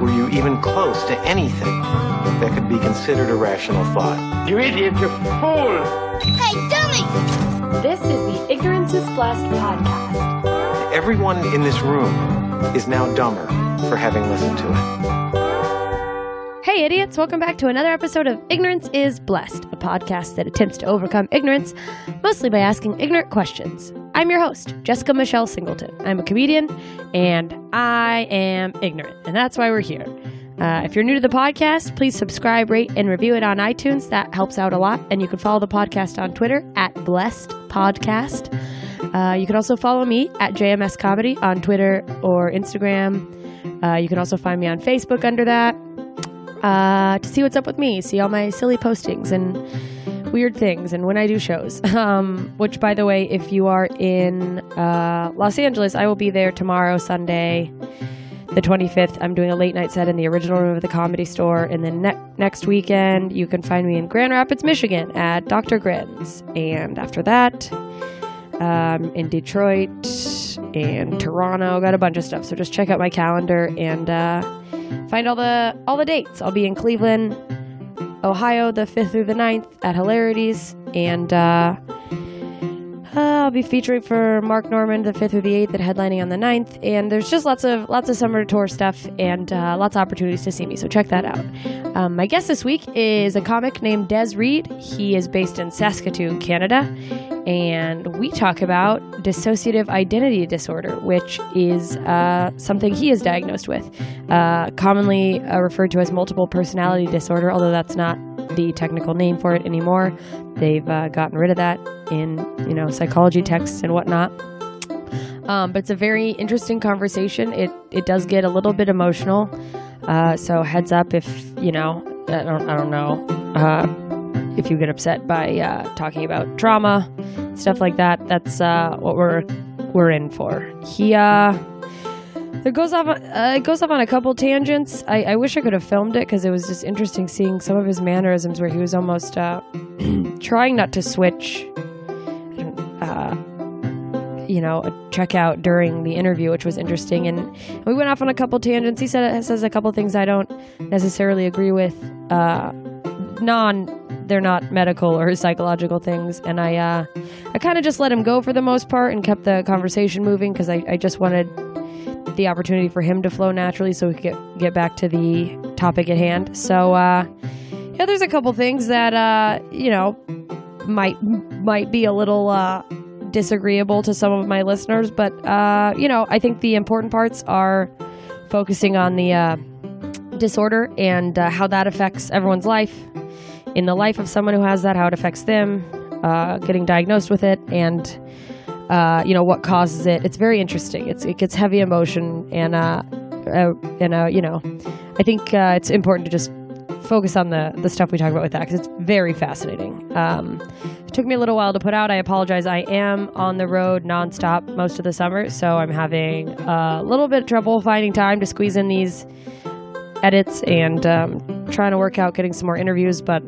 were you even close to anything that could be considered a rational thought. You idiot, you fool! Hey, dummy! This is the Ignorance is Blessed podcast. Everyone in this room is now dumber for having listened to it. Hey, idiots, welcome back to another episode of Ignorance is Blessed, a podcast that attempts to overcome ignorance, mostly by asking ignorant questions. I'm your host, Jessica Michelle Singleton. I'm a comedian, and I am ignorant, and that's why we're here. Uh, if you're new to the podcast, please subscribe, rate, and review it on iTunes. That helps out a lot. And you can follow the podcast on Twitter at Blessed Podcast. Uh, you can also follow me at JMS Comedy on Twitter or Instagram. Uh, you can also find me on Facebook under that uh, to see what's up with me, see all my silly postings and weird things, and when I do shows. Um, which, by the way, if you are in uh, Los Angeles, I will be there tomorrow, Sunday, the 25th. I'm doing a late night set in the original room of the Comedy Store, and then ne- next weekend you can find me in Grand Rapids, Michigan, at Dr. Grins, and after that. Um, in Detroit and Toronto, got a bunch of stuff. So just check out my calendar and uh, find all the all the dates. I'll be in Cleveland, Ohio, the 5th through the 9th at Hilarities, and uh, uh, I'll be featuring for Mark Normand the 5th through the 8th at headlining on the 9th. And there's just lots of lots of summer tour stuff and uh, lots of opportunities to see me. So check that out. Um, my guest this week is a comic named Des Reed. He is based in Saskatoon, Canada, and we talk about dissociative identity disorder, which is uh, something he is diagnosed with, uh, commonly uh, referred to as multiple personality disorder, although that's not the technical name for it anymore. They've uh, gotten rid of that in you know psychology texts and whatnot. Um, but it's a very interesting conversation. It it does get a little bit emotional, uh, so heads up if you know I don't I don't know uh, if you get upset by uh, talking about trauma, stuff like that. That's uh, what we're we're in for. He uh, it goes off. Uh, it goes off on a couple tangents. I, I wish I could have filmed it because it was just interesting seeing some of his mannerisms where he was almost uh, trying not to switch. Uh, you know, check out during the interview, which was interesting, and we went off on a couple tangents. He said says a couple things I don't necessarily agree with. Uh, non, they're not medical or psychological things, and I uh, I kind of just let him go for the most part and kept the conversation moving because I, I just wanted the opportunity for him to flow naturally so we could get, get back to the topic at hand. So, uh, yeah, there's a couple things that, uh, you know, might might be a little uh, disagreeable to some of my listeners, but, uh, you know, I think the important parts are focusing on the uh, disorder and uh, how that affects everyone's life, in the life of someone who has that, how it affects them, uh, getting diagnosed with it, and uh, you know what causes it. It's very interesting. It's it gets heavy emotion, and uh, uh and uh, you know, I think uh, it's important to just focus on the the stuff we talk about with that because it's very fascinating. Um, it took me a little while to put out. I apologize. I am on the road nonstop most of the summer, so I'm having a little bit of trouble finding time to squeeze in these edits and um, trying to work out getting some more interviews, but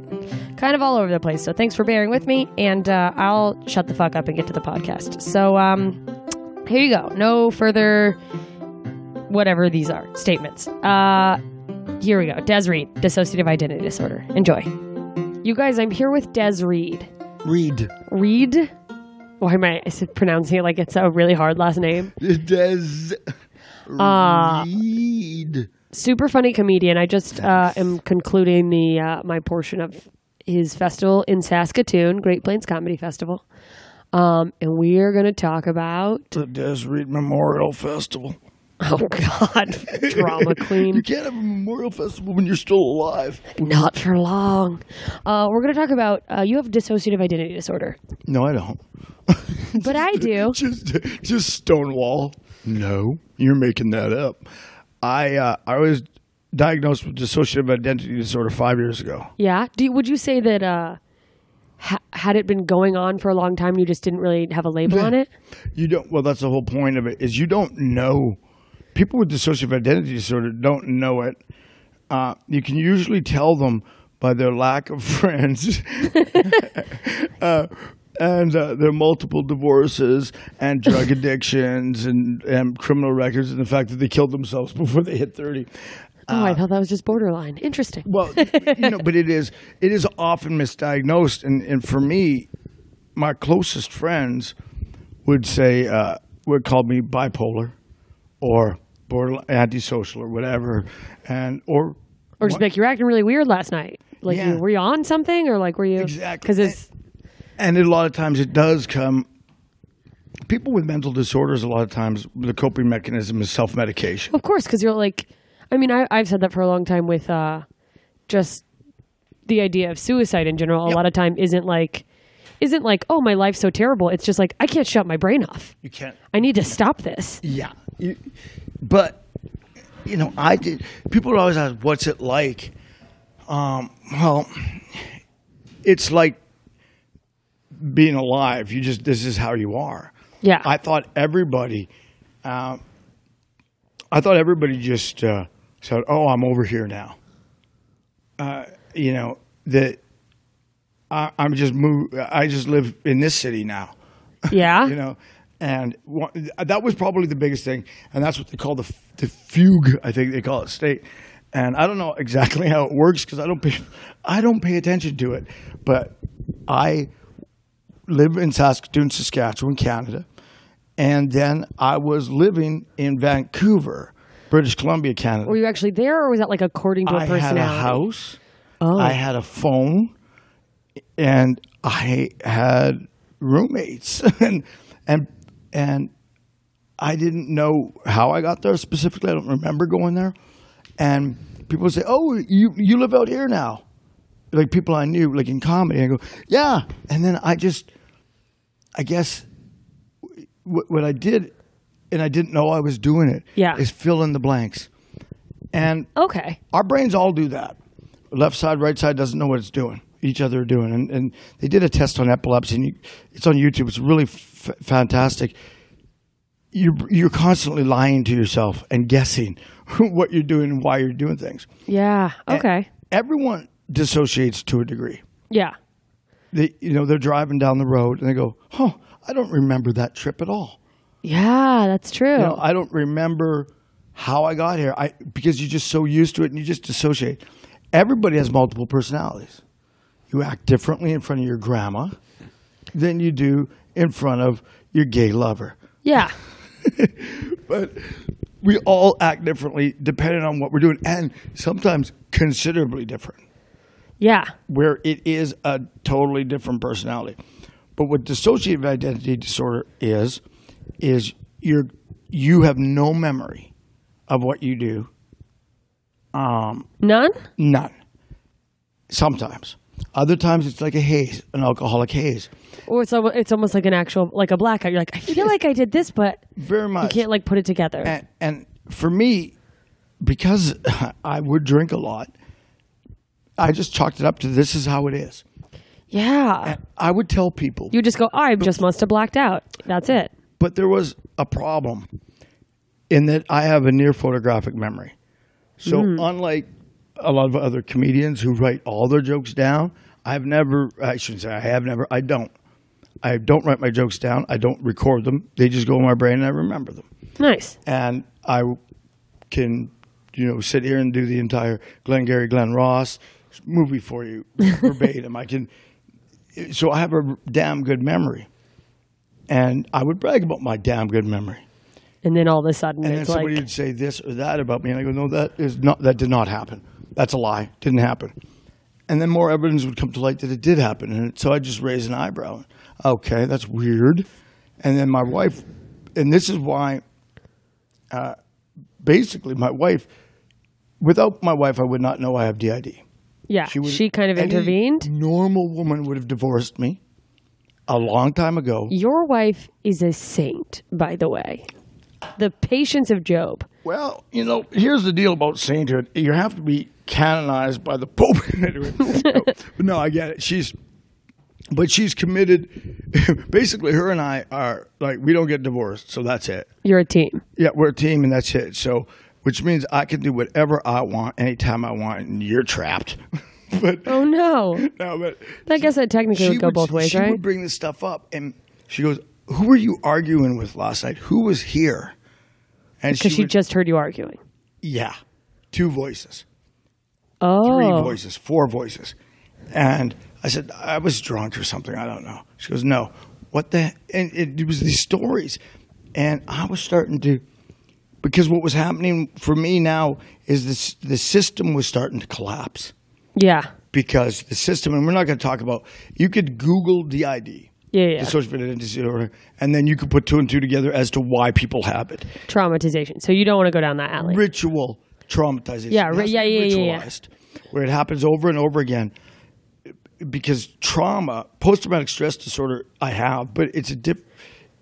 kind of all over the place. So thanks for bearing with me, and uh, I'll shut the fuck up and get to the podcast. So um, here you go. No further, whatever these are, statements. Uh, here we go. Des Reed, dissociative identity disorder. Enjoy. You guys, I'm here with Des Reed. Reed. Reed? Why am I pronouncing it like it's a really hard last name? Des Uh, Reed. Super funny comedian. I just uh, am concluding the uh, my portion of his festival in Saskatoon, Great Plains Comedy Festival, um, and we are going to talk about. The Des Reed Memorial Festival. Oh God, drama queen! You queen. can't have a memorial festival when you're still alive. Not for long. Uh, we're going to talk about. Uh, you have dissociative identity disorder, No, I don't. but I do. Just, just Stonewall. No, you're making that up. I uh, I was diagnosed with dissociative identity disorder five years ago. Yeah. Do you, would you say that uh, ha- had it been going on for a long time, you just didn't really have a label on it? You don't. Well, that's the whole point of it. Is you don't know. People with dissociative identity disorder don't know it. Uh, you can usually tell them by their lack of friends, uh, and uh, their multiple divorces and drug addictions and, and criminal records, and the fact that they killed themselves before they hit thirty. Oh, I thought that was just borderline. Interesting. Well, you know, but it is it is often misdiagnosed, and and for me, my closest friends would say uh, would call me bipolar, or borderline antisocial, or whatever, and or Or just like you're acting really weird last night. Like, Yeah. you, were you on something, or like were you? Exactly. Because it's and a lot of times it does come. People with mental disorders, a lot of times, the coping mechanism is self medication. of course because you're like, I mean, I, I've said that for a long time with uh, just the idea of suicide in general. A lot of time isn't like, isn't like, oh, my life's so terrible. It's just like I can't shut my brain off. You can't I need to stop this. Yeah, You- but you know, I did. People would always ask, "What's it like?" Um, well, it's like being alive. You just this is how you are. Yeah. I thought everybody, uh, I thought everybody just uh, said, "Oh, I'm over here now." Uh, you know that I, I'm just move. I just live in this city now yeah. you know and one, that was probably the biggest thing and that's what they call the the fugue i think they call it state and i don't know exactly how it works because i don't pay i don't pay attention to it but i live in saskatoon saskatchewan canada and then i was living in vancouver british columbia canada Were you actually there, or was that like according to a I personality? I had a house. Oh. I had a phone, and I had roommates, and and and I didn't know how I got there specifically. I don't remember going there, and people say, "Oh, you you live out here now," like people I knew, like in comedy. I go, "Yeah," and then I just, I guess, what, what I did, and I didn't know I was doing it. Yeah. is fill in the blanks, and Okay. our brains all do that. Left side, right side doesn't know what it's doing. Each other are doing, and, and they did a test on epilepsy, and you, it's on YouTube. It's really f- fantastic. You're you're constantly lying to yourself and guessing what you're doing and why you're doing things. Yeah. Okay. Everyone dissociates to a degree. Yeah. They you know they're driving down the road and they go, "Oh, I don't remember that trip at all." Yeah, that's true. You know, I don't remember how I got here. I because you're just so used to it and you just dissociate. Everybody has multiple personalities. You act differently in front of your grandma than you do in front of your gay lover. yeah. But we all act differently depending on what we're doing and sometimes considerably different Yeah. where it is a totally different personality. But what dissociative identity disorder is, is you're you have no memory of what you do. Um, None? None. Sometimes. Other times it's like a haze, an alcoholic haze. Or it's al- it's almost like an actual like a blackout. You're like, I feel like I did this, but Very much you can't like put it together. and, and for me, because I would drink a lot, I just chalked it up to this is how it is. yeah. I would tell people You just go, oh, I just must have blacked out. That's it. but there was a problem in that I have a near photographic memory. So mm-hmm. unlike a lot of other comedians who write all their jokes down, I've never I shouldn't say I have never I don't. I don't write my jokes down. I don't record them. They just go in my brain and I remember them. Nice. And I can you know sit here and do the entire Glengarry Glen Ross movie for you verbatim. I can so I have a damn good memory. And I would brag about my damn good memory. And then all of a sudden And then somebody like, would say this or that about me, and I go, "No, that is not. That did not happen. That's a lie. Didn't happen." And then more evidence would come to light that it did happen, and so I just raise an eyebrow. Okay, that's weird. And then my wife, and this is why, uh, basically, my wife. Without my wife, I would not know I have DID. Yeah, she, would- kind of intervened. Normal woman would have divorced me a long time ago. Your wife is a saint, by the way. The patience of Job. Well, you know, here's the deal about sainthood. You have to be canonized by the Pope. No, no, I get it. She's, but she's committed. Basically, her and I are like we don't get divorced, so that's it. You're a team. Yeah, we're a team, and that's it. So, which means I can do whatever I want anytime I want, and you're trapped. but Oh no. no, but I guess that technically would go both ways, she right? would bring this stuff up, and she goes, "Who were you arguing with last night? Who was here?" And Because she, would- just heard you arguing. yeah, two voices. Oh. three voices, four voices. And I said, I was drunk or something. I don't know. She goes, No. What the? And it, it was these stories. And I was starting to, because what was happening for me now is this the system was starting to collapse Yeah. because the system, and we're not going to talk about, you could Google DID. Yeah, yeah. Dissociative identity disorder, and then you could put two and two together as to why people have it. Traumatization. So you don't want to go down that alley. ritual traumatization. Yeah, ri- yeah, yeah, yeah, yeah. ritualized, Where it happens over and over again. Because trauma, post traumatic stress disorder, I have, but it's a diff,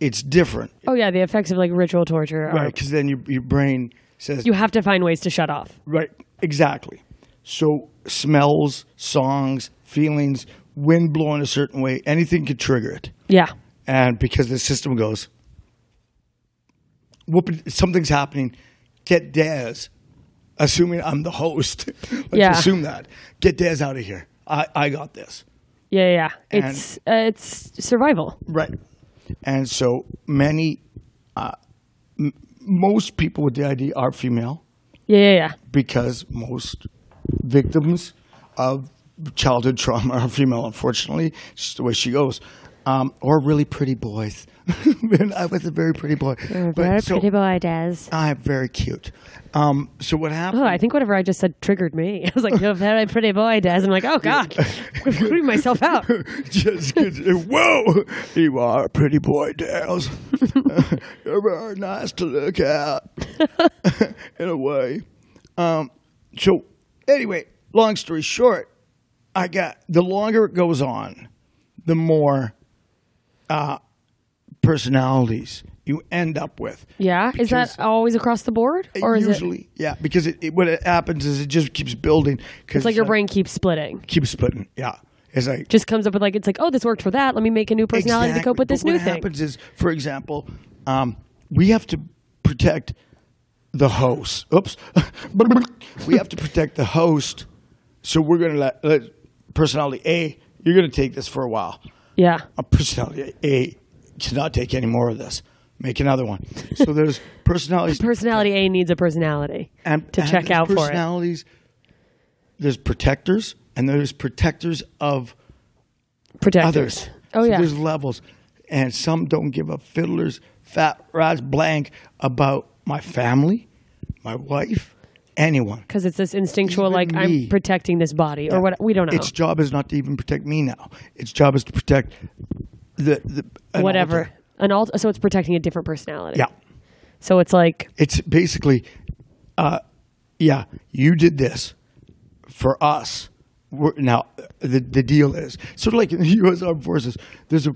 it's different, Oh yeah, the effects of like ritual torture. Are, right? Because then your your brain says You have to find ways to shut off. Right, exactly. So smells, songs, feelings, wind blowing a certain way, anything could trigger it. Yeah. And because the system goes, whoop, something's happening, get Daz, assuming I'm the host. Let's Yeah. assume that. Get Daz out of here. I, I got this. Yeah, yeah. yeah. It's uh, it's survival. Right. And so many, uh, m- most people with DID are female. Yeah, yeah, yeah. because most victims of childhood trauma are female, unfortunately. It's just the way she goes. Um, or really pretty boys. I was a very pretty boy. But Very so- pretty boy, Des. I'm very cute. Um, so what happened? Oh, I think whatever I just said triggered me. I was like, "You're a very pretty boy, Des." I'm like, "Oh God, I'm putting myself out." just whoa, you are a pretty boy, Dales. You're very nice to look at, in a way. Um, so anyway, long story short, I got the longer it goes on, the more uh, personalities you end up with. Yeah, is that always across the board, or is it? Usually, yeah, because it, it, what it happens is it just keeps building. Cause It's like your uh, brain keeps splitting. keeps splitting. Yeah, it's like Just comes up with like it's like, oh, this worked for that. Let me make a new personality to cope with this But new what thing. What happens is, for example, um, we have to protect the host. Oops, we have to protect the host. So we're going to let, let personality A. You're going to take this for a while. Yeah, A personality A cannot take any more of this. Make another one. So there's personalities personality A needs a personality and to and check out for it. personalities. There's protectors and there's protectors of Protectors. others. Oh So yeah, there's levels, and some don't give a fiddler's fat rat's blank about my family, my wife, anyone. because it's this instinctual Even like me. I'm protecting this body or what we don't know. Its job is not to even protect me now. Its job is to protect the, the an Whatever. alter. An alt. So it's protecting a different personality. Yeah, So it's like it's basically, uh, yeah, you did this for us. We're, now the the deal is sort of like in the U.S. Armed Forces. There's a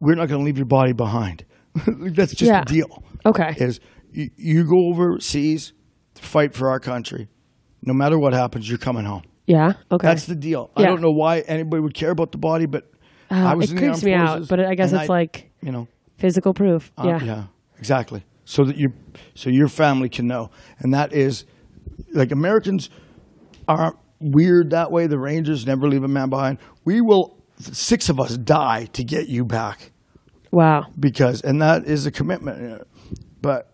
we're not going to leave your body behind. That's just Yeah. the deal. okay. is you, you go overseas to fight for our country. No matter what happens, you're coming home. Yeah. Okay. That's the deal. I don't know why anybody would care about the body, but Uh, I was it creeps me out, but I guess it's I- like you know, physical proof. uh, yeah. yeah, exactly. So that you, so your family can know, and that is, like Americans aren't weird that way. The Rangers never leave a man behind. We will, six of us die to get you back Wow. because, and that is a commitment. But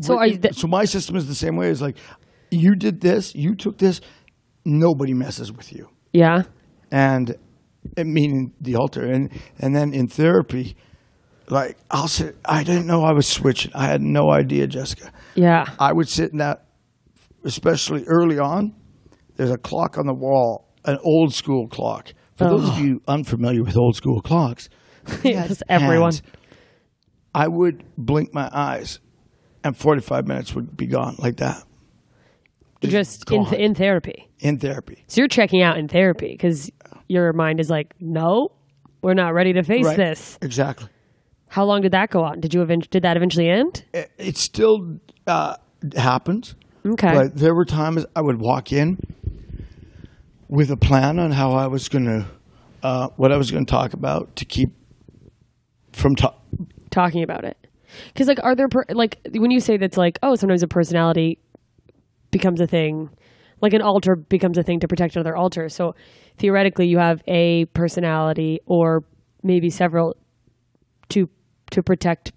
So are you? Th- so my system is the same way. It's like you did this, you took this. Nobody messes with you, yeah. and it meaning the alter, and and then in therapy, like I'll sit. I didn't know I was switching. I had no idea, Jessica. Yeah. I would sit in that, especially early on. There's a clock on the wall, an old school clock. For those of you unfamiliar with old school clocks, yes. Everyone. I would blink my eyes, and 45 minutes would be gone like that Just in gone. in therapy. in therapy. So you're checking out in therapy because your mind is like, no, we're not ready to face Right. this. Exactly. How long did that go on? Did you event- did that eventually end? It, it still uh, happens, Okay. but there were times I would walk in with a plan on how I was going to, uh, what I was going to talk about to keep from talk. Talking about it. Because like, are there per- like when you say that's like, oh, sometimes a personality becomes a thing, like an alter becomes a thing to protect another alter. So theoretically, you have a personality or maybe several to to protect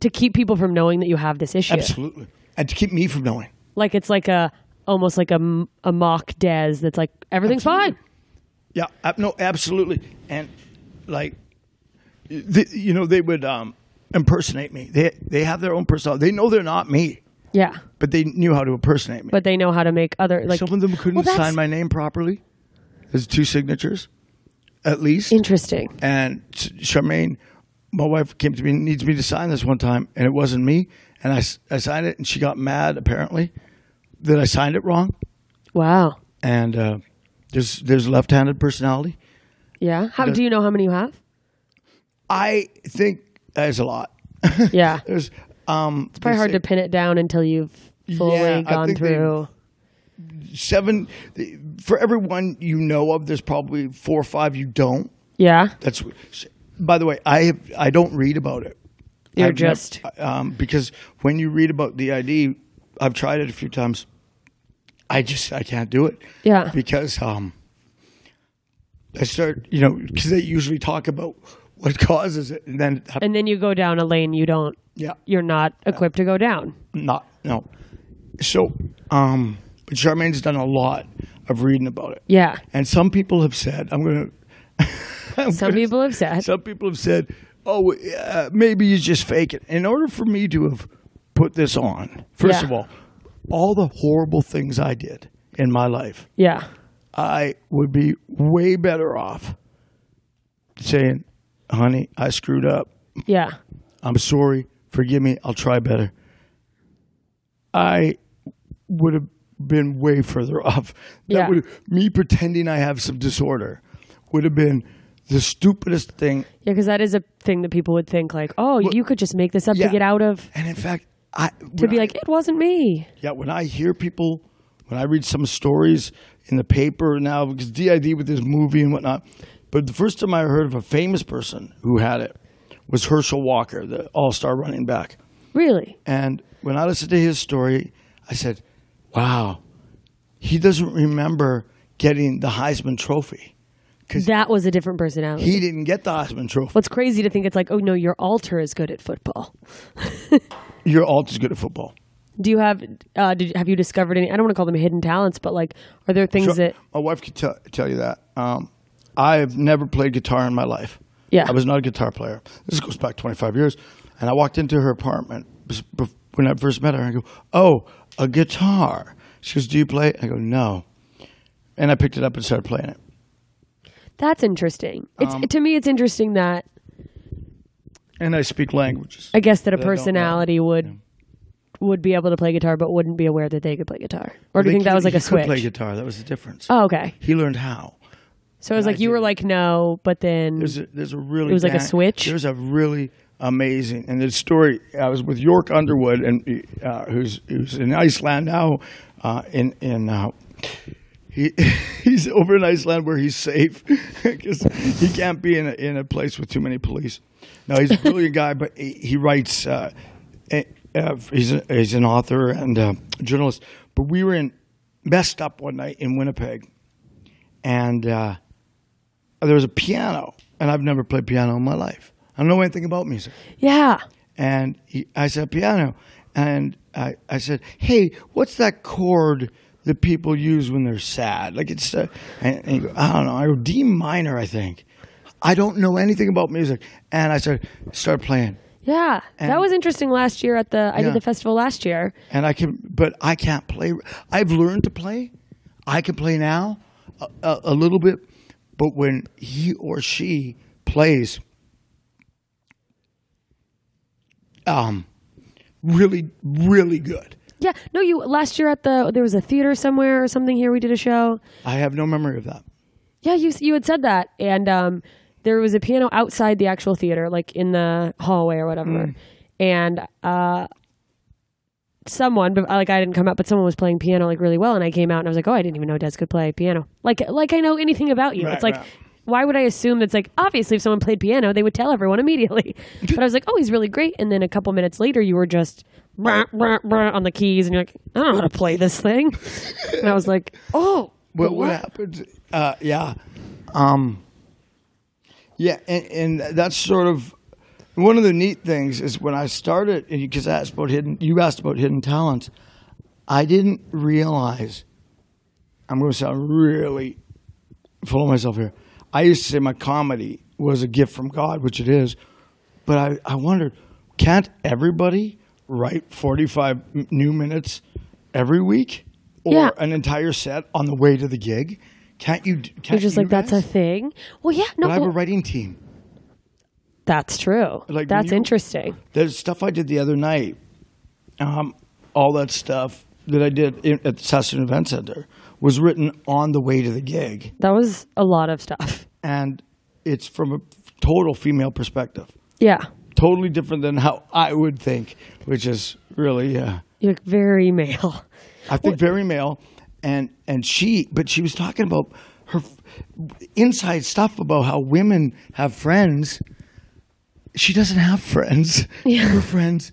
to keep people from knowing that you have this issue. Absolutely. And to keep me from knowing. Like it's like a almost like a, a mock Des that's like everything's fine. Yeah, no, absolutely. And like, the, you know, they would um, impersonate me. They they have their own personality. They know they're not me, Yeah, but they knew how to impersonate me. but they know how to make other like Some of them couldn't Well, sign my name properly. There's two signatures, at least. Interesting. and Charmaine, my wife, came to me needs me to sign this one time, and it wasn't me. And I I signed it, and she got mad apparently that I signed it wrong. Wow. And uh, there's there's left-handed personality. Yeah. How do you know how many you have? I think there's a lot. Yeah. There's Um, It's probably hard to pin it down until you've fully Yeah, I gone think through. seven for everyone you know of. There's probably four or five you don't. Yeah. That's by the way, I have, I don't read about it. You're I've just- um, because when you read about DID, I've tried it a few times. I just I can't do it. Yeah. because um, I start you know because they usually talk about what causes it, and then And then you go down a lane you don't, yeah, you're not equipped to go down. not no. So um, but Charmaine's done a lot of reading about it. Yeah. And some people have said, I'm going to. Some people have said. Some people have said, oh, uh, maybe you just fake it. In order for me to have put this on, first Yeah. of all, all the horrible things I did in my life, Yeah. I would be way better off saying, honey, I screwed up. Yeah. I'm sorry. Forgive me. I'll try better. I would have been way further off. That Yeah. would me pretending I have some disorder would have been the stupidest thing. Yeah, because that is a thing that people would think like, oh, you could just make this up Yeah. to get out of, And in fact, I to be I- like, it wasn't me. yeah. When I hear people, when I read some stories in the paper now, because DID with this movie and whatnot, but the first time I heard of a famous person who had it was Herschel Walker, the All-Star running back. Really? And when I listened to his story, I said, wow, he doesn't remember getting the Heisman Trophy because That was a different personality. he didn't get the Heisman Trophy. What's crazy to think it's like, oh no, your alter is good at football. You're all too good at football. Do you have, uh, did, have you discovered any, I don't want to call them hidden talents, but like, are there things Sure, that, my wife could tell tell you that. Um, I've never played guitar in my life. Yeah. I was not a guitar player. This goes back 25 years. And I walked into her apartment when I first met her. I go, oh, a guitar. She goes, do you play? I go, no. And I picked it up and started playing it. that's interesting. It's, Um, to me, it's interesting that And I speak languages. I guess that a that I don't know. personality would, would be able to play guitar, but wouldn't be aware that they could play guitar. Or do you think that was like a could switch? play guitar. That was the difference. Oh, okay. He learned how. So it was I like you were did. like no, but then There's a, there's a really It was like a switch? There's a really amazing and the story. I was with York Underwood and uh, who's who's in Iceland now. Uh, in in uh, he he's over in Iceland where he's safe because he can't be in a, in a place with too many police. No, he's a brilliant guy, but he, he writes. Uh, eh, uh, he's a, he's an author and uh, journalist. But we were in messed up one night in Winnipeg, and. Uh, there was a piano, and I've never played piano in my life. I don't know anything about music. yeah, And he, I said, piano. And I, I said, hey, what's that chord that people use when they're sad? Like it's, uh, and, and I don't know. I go, D minor, I think. I don't know anything about music. And I started, started playing. yeah. that was interesting last year at the I Yeah. did the festival last year. And I can, but I can't play. I've learned to play. I can play now a, a, a little bit, but when he or she plays, um, really, really good. Yeah, no, you last year at the there was a theater somewhere or something here. We did a show. I have no memory of that. Yeah, you you had said that, and um, there was a piano outside the actual theater, like in the hallway or whatever, and uh, someone, but like I didn't come out, but someone was playing piano like really well, and I came out and I was like, oh, I didn't even know Des could play piano. Like like I know anything about you. Right, it's like. right. Why would I assume that's like obviously if someone played piano they would tell everyone immediately, but I was like oh he's really great and then a couple minutes later you were just brah, brah, brah, on the keys and you're like I don't know how to play this thing, and I was like oh What what happened? Uh, yeah, um, yeah, and, and that's sort of one of the neat things is when I started, because I asked about hidden, you asked about hidden talents. I didn't realize. I'm going to sound really full of myself here. I used to say my comedy was a gift from God, which it is, but I, I wondered, can't everybody write 45 new minutes every week? Or Yeah. an entire set on the way to the gig? Can't you? d- You're just you like that's a thing. Well, yeah, no, But I have a writing team. That's true. Like, that's you- interesting. There's stuff I did the other night. Um, all that stuff that I did in, at the Saskatoon Event Center was written on the way to the gig, That was a lot of stuff. and it's from a total female perspective. Yeah, totally different than how I would think, which is really, uh, You look very male. I think, very male. And and she, but she was talking about her f- inside stuff about how women have friends. She doesn't have friends. Her friends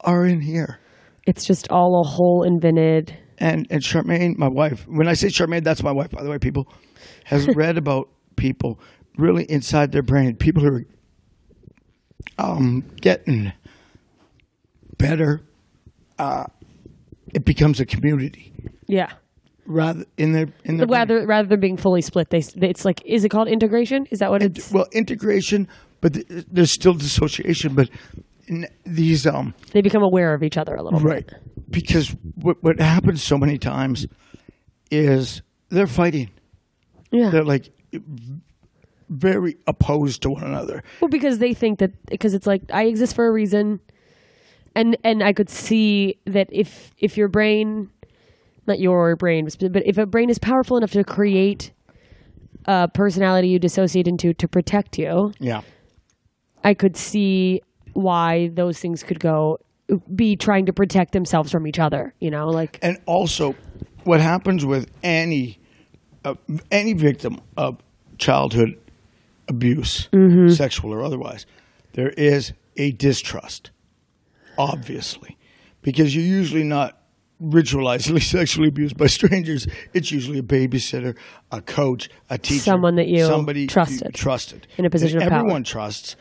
are in here. It's just all a whole invented. and and Charmaine, my wife. When I say Charmaine, that's my wife, by the way. People has read about people really inside their brain. People who are um, getting better. Uh, it becomes a community Yeah. rather in their in their brain. Rather rather than being fully split, they it's like is it called integration? Is that what it's? well integration, but th- there's still dissociation. But in these um They become aware of each other a little bit. right bit. because what what happens so many times is they're fighting. Yeah. they're like very opposed to one another. Well, because they think that because it's like I exist for a reason, and and I could see that if if your brain, not your brain, but if a brain is powerful enough to create a personality you dissociate into to protect you, Yeah. I could see why those things could go be trying to protect themselves from each other. You know, like And also, what happens with any uh, any victim of childhood abuse, sexual or otherwise, there is a distrust, obviously, because you're usually not ritualizedly sexually abused by strangers. It's usually a babysitter, a coach, a teacher, Someone that you somebody trusted. you trusted In a position of power. everyone trusts,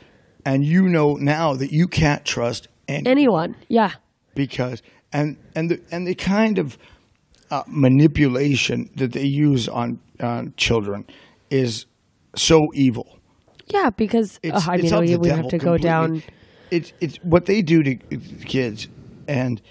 and you know now that you can't trust anyone anyone, yeah, because and and the and the kind of uh, manipulation that they use on on children is so evil. yeah, because It's, uh, I it's mean, we, we have to go down. It's it's what they do to kids, and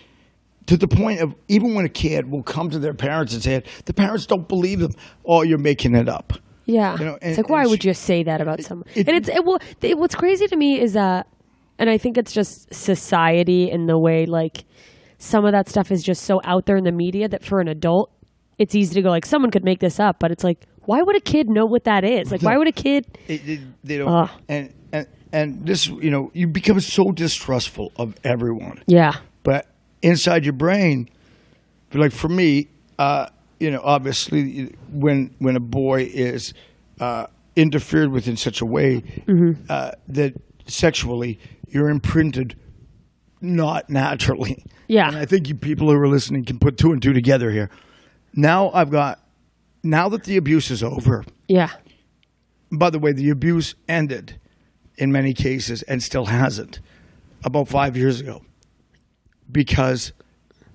to the point of even when a kid will come to their parents and say it, the parents don't believe them. Oh, you're making it up. Yeah, You know, and- it's like why would she- you say that about someone? it- and it's it, well, it, what's crazy to me is that, and I think it's just society and the way like some of that stuff is just so out there in the media that for an adult, it's easy to go like someone could make this up, but it's like why would a kid know what that is? Like why would a kid? It, they don't. Ugh. And and and this, you know, you become so distrustful of everyone. Yeah, but inside your brain, like for me, uh, you know, obviously, when when a boy is uh, interfered with in such a way uh, that sexually you're imprinted not naturally. Yeah. and I think you people who are listening can put two and two together here. Now I've got, now that the abuse is over. yeah, By the way, the abuse ended in many cases and still hasn't about five years ago because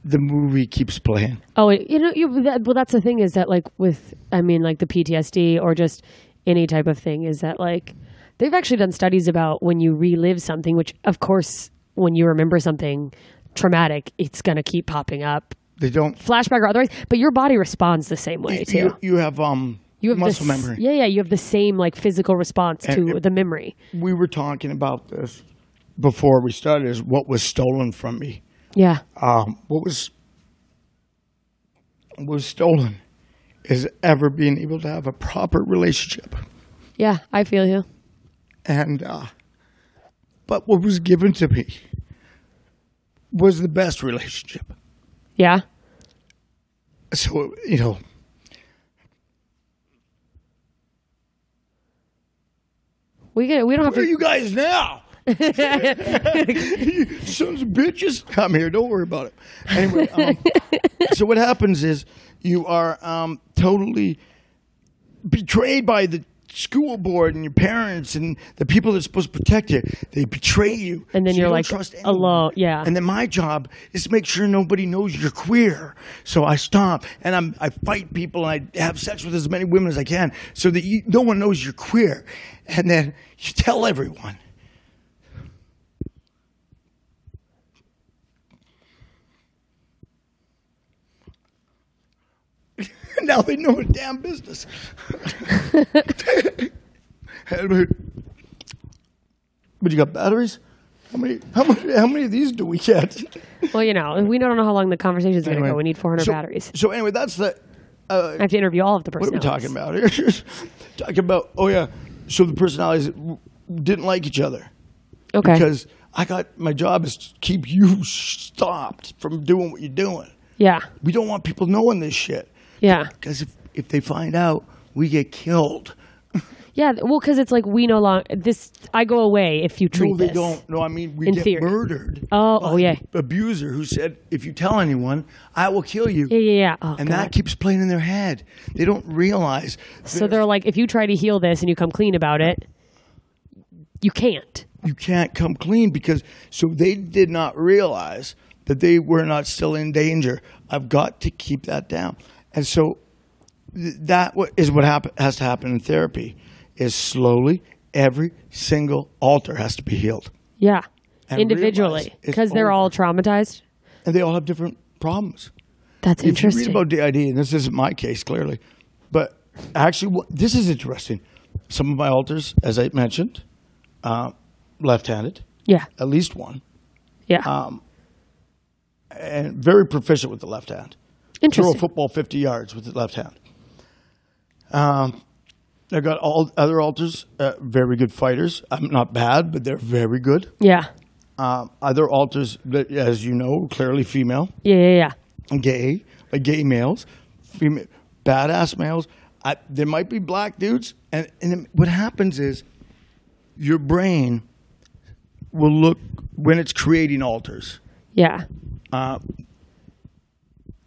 the movie keeps playing. Oh, you know, you, that, well, that's the thing is that like with, I mean, like the PTSD or just any type of thing is that like they've actually done studies about when you relive something, which of course, when you remember something traumatic, it's gonna keep popping up, They don't. flashback or otherwise. But your body responds the same way too. You, you have um You have muscle this, memory. Yeah, yeah. You have the same like physical response And to it- the memory. We were talking about this before we started. Is what was stolen from me? Yeah, Um, what was was stolen is ever being able to have a proper relationship. yeah. I feel you. and uh, but what was given to me was the best relationship. Yeah. So you know, We get. We don't have where are to. you guys now? You Sons of bitches, I'm here. Don't worry about it. Anyway, um, so what happens is you are um, totally betrayed by the school board and your parents and the people that are supposed to protect you. They betray you, And then So you you're don't like trust anyone. alone. Yeah. And then my job is to make sure nobody knows you're queer. So I stop and I'm, I fight people and I have sex with as many women as I can so that you, no one knows you're queer. And then you tell everyone. now they know a damn business. but you got batteries? How many? How many? How many of these do we get? well, you know, we don't know how long the conversation is going to Anyway, go. We need 400 so- batteries. So anyway, that's the. Uh, I have to interview all of the What are we talking about here? talking about. Oh yeah. So the personalities didn't like each other. Okay. Because I got my job is to keep you stopped from doing what you're doing. Yeah. We don't want people knowing this shit. Yeah. Because if, if they find out, we get killed. Yeah. Well, because it's like we no longer this. I go away if you treat no, they this. don't. No, I mean we In get theory. murdered. Oh, oh, yeah. Abuser who said, "If you tell anyone, I will kill you." Yeah, yeah, yeah. Oh, and God. that keeps playing in their head. They don't realize. so they're like, if you try to heal this and you come clean about it, you can't. you can't come clean because so they did not realize that they were not still in danger. I've got to keep that down, and so th- that is what happen, has to happen in therapy. Is slowly every single alter has to be healed, Yeah. And Individually, because they're all traumatized. and they all have different problems. That's If you interesting. read about DID, and this isn't my case clearly, but actually, this is interesting. Some of my alters, as I mentioned, uh, left-handed, yeah. at least one. Yeah. um, and very proficient with the left hand. Throw a football 50 yards with the left hand. Um, I got all other alters, uh, very good fighters. I'm not bad, but they're very good. yeah. Um, other alters, that, as you know, clearly female, Yeah. Yeah. Yeah. gay, uh, gay males, female, badass males. I, there might be black dudes, and, and then what happens is your brain will look when it's creating alters. Yeah.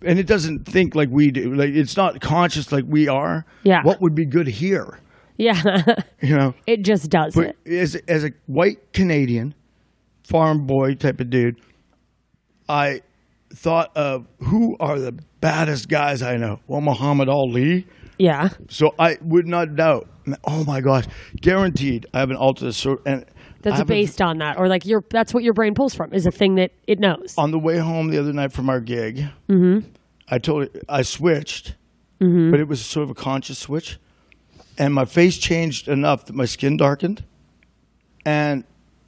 And it doesn't think like we do. Like it's not conscious like we are. Yeah. What would be good here? Yeah. You know. it just does But it. as as a white Canadian farm boy type of dude, I thought of who are the baddest guys I know. Well, Muhammad Ali. Yeah. So I would not doubt. Oh my gosh, guaranteed. I have an alter. So and That's based on that, or like your. That's what your brain pulls from. Is a thing that it knows. on the way home the other night from our gig, Mm-hmm. I told I switched, but it was sort of a conscious switch, and my face changed enough that my skin darkened, and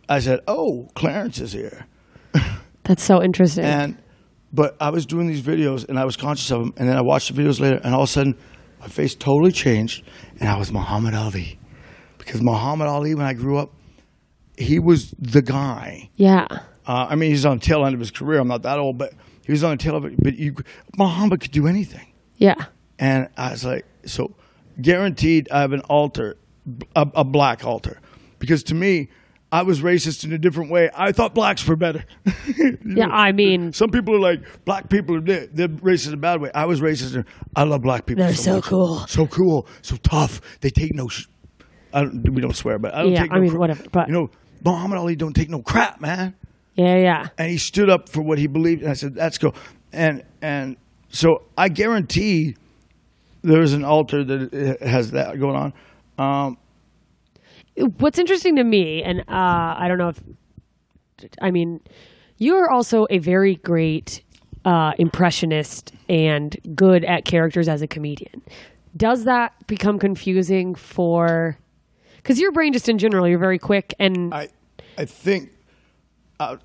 I said, "Oh, Clarence is here," That's so interesting. and but I was doing these videos and I was conscious of them, and then I watched the videos later, and all of a sudden, my face totally changed, and I was Muhammad Ali, because Muhammad Ali when I grew up, he was the guy. yeah. Uh, I mean, he's on the tail end of his career. I'm not that old, but he was on the tail of it. But you, Muhammad could do anything. Yeah. And I was like, so guaranteed I have an alter, a, a black alter. Because to me, I was racist in a different way. I thought blacks were better. Yeah. know, I mean, Some people are like, black people are they're, they're racist in a bad way. I was racist. In, I love black people. They're so much. cool. So cool. So tough. They take no. Sh- I don't, we don't swear, but I don't Yeah, take I no mean, cra- whatever, but- you know, Muhammad Ali don't take no crap, man yeah. Yeah. and he stood up for what he believed. And I said, "That's cool." And and so I guarantee there's an alter that has that going on. Um, What's interesting to me, and uh, I don't know if, I mean, you're also a very great uh, impressionist and good at characters as a comedian. Does that become confusing for? Because your brain, just in general, you're very quick. And I I think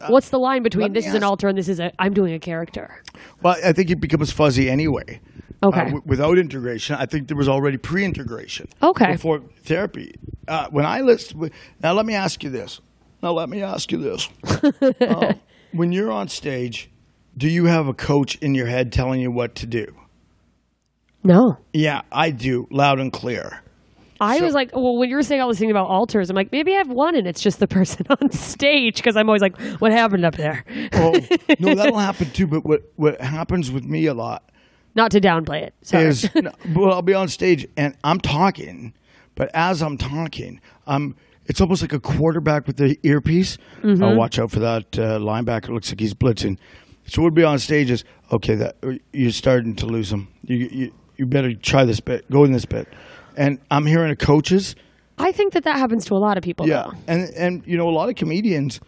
what's the line between this is an alter and this is a I'm doing a character? well, I think it becomes fuzzy anyway. Okay. Uh, w- without integration, I think there was already pre-integration. Okay. Before therapy, uh, when I list now, let me ask you this. Now, let me ask you this. Um, when you're on stage, do you have a coach in your head telling you what to do? No. Yeah, I do, loud and clear. I So- was like, well, when you were saying all this thing about alters, I'm like, maybe I have one and it's just the person on stage because I'm always like, what happened up there? Oh no, that'll happen too. But what what happens with me a lot Not to downplay it. Sorry. is, no, well, I'll be on stage and I'm talking, but as I'm talking, I'm. It's almost like a quarterback with the earpiece. Oh, watch out for that uh, linebacker. Looks like he's blitzing. So we'd be on stage is okay. That you're starting to lose him. You you you better try this bit. Go in this bit. And I'm hearing the coaches. I think that that happens to a lot of people. Yeah, Though. and and you know a lot of comedians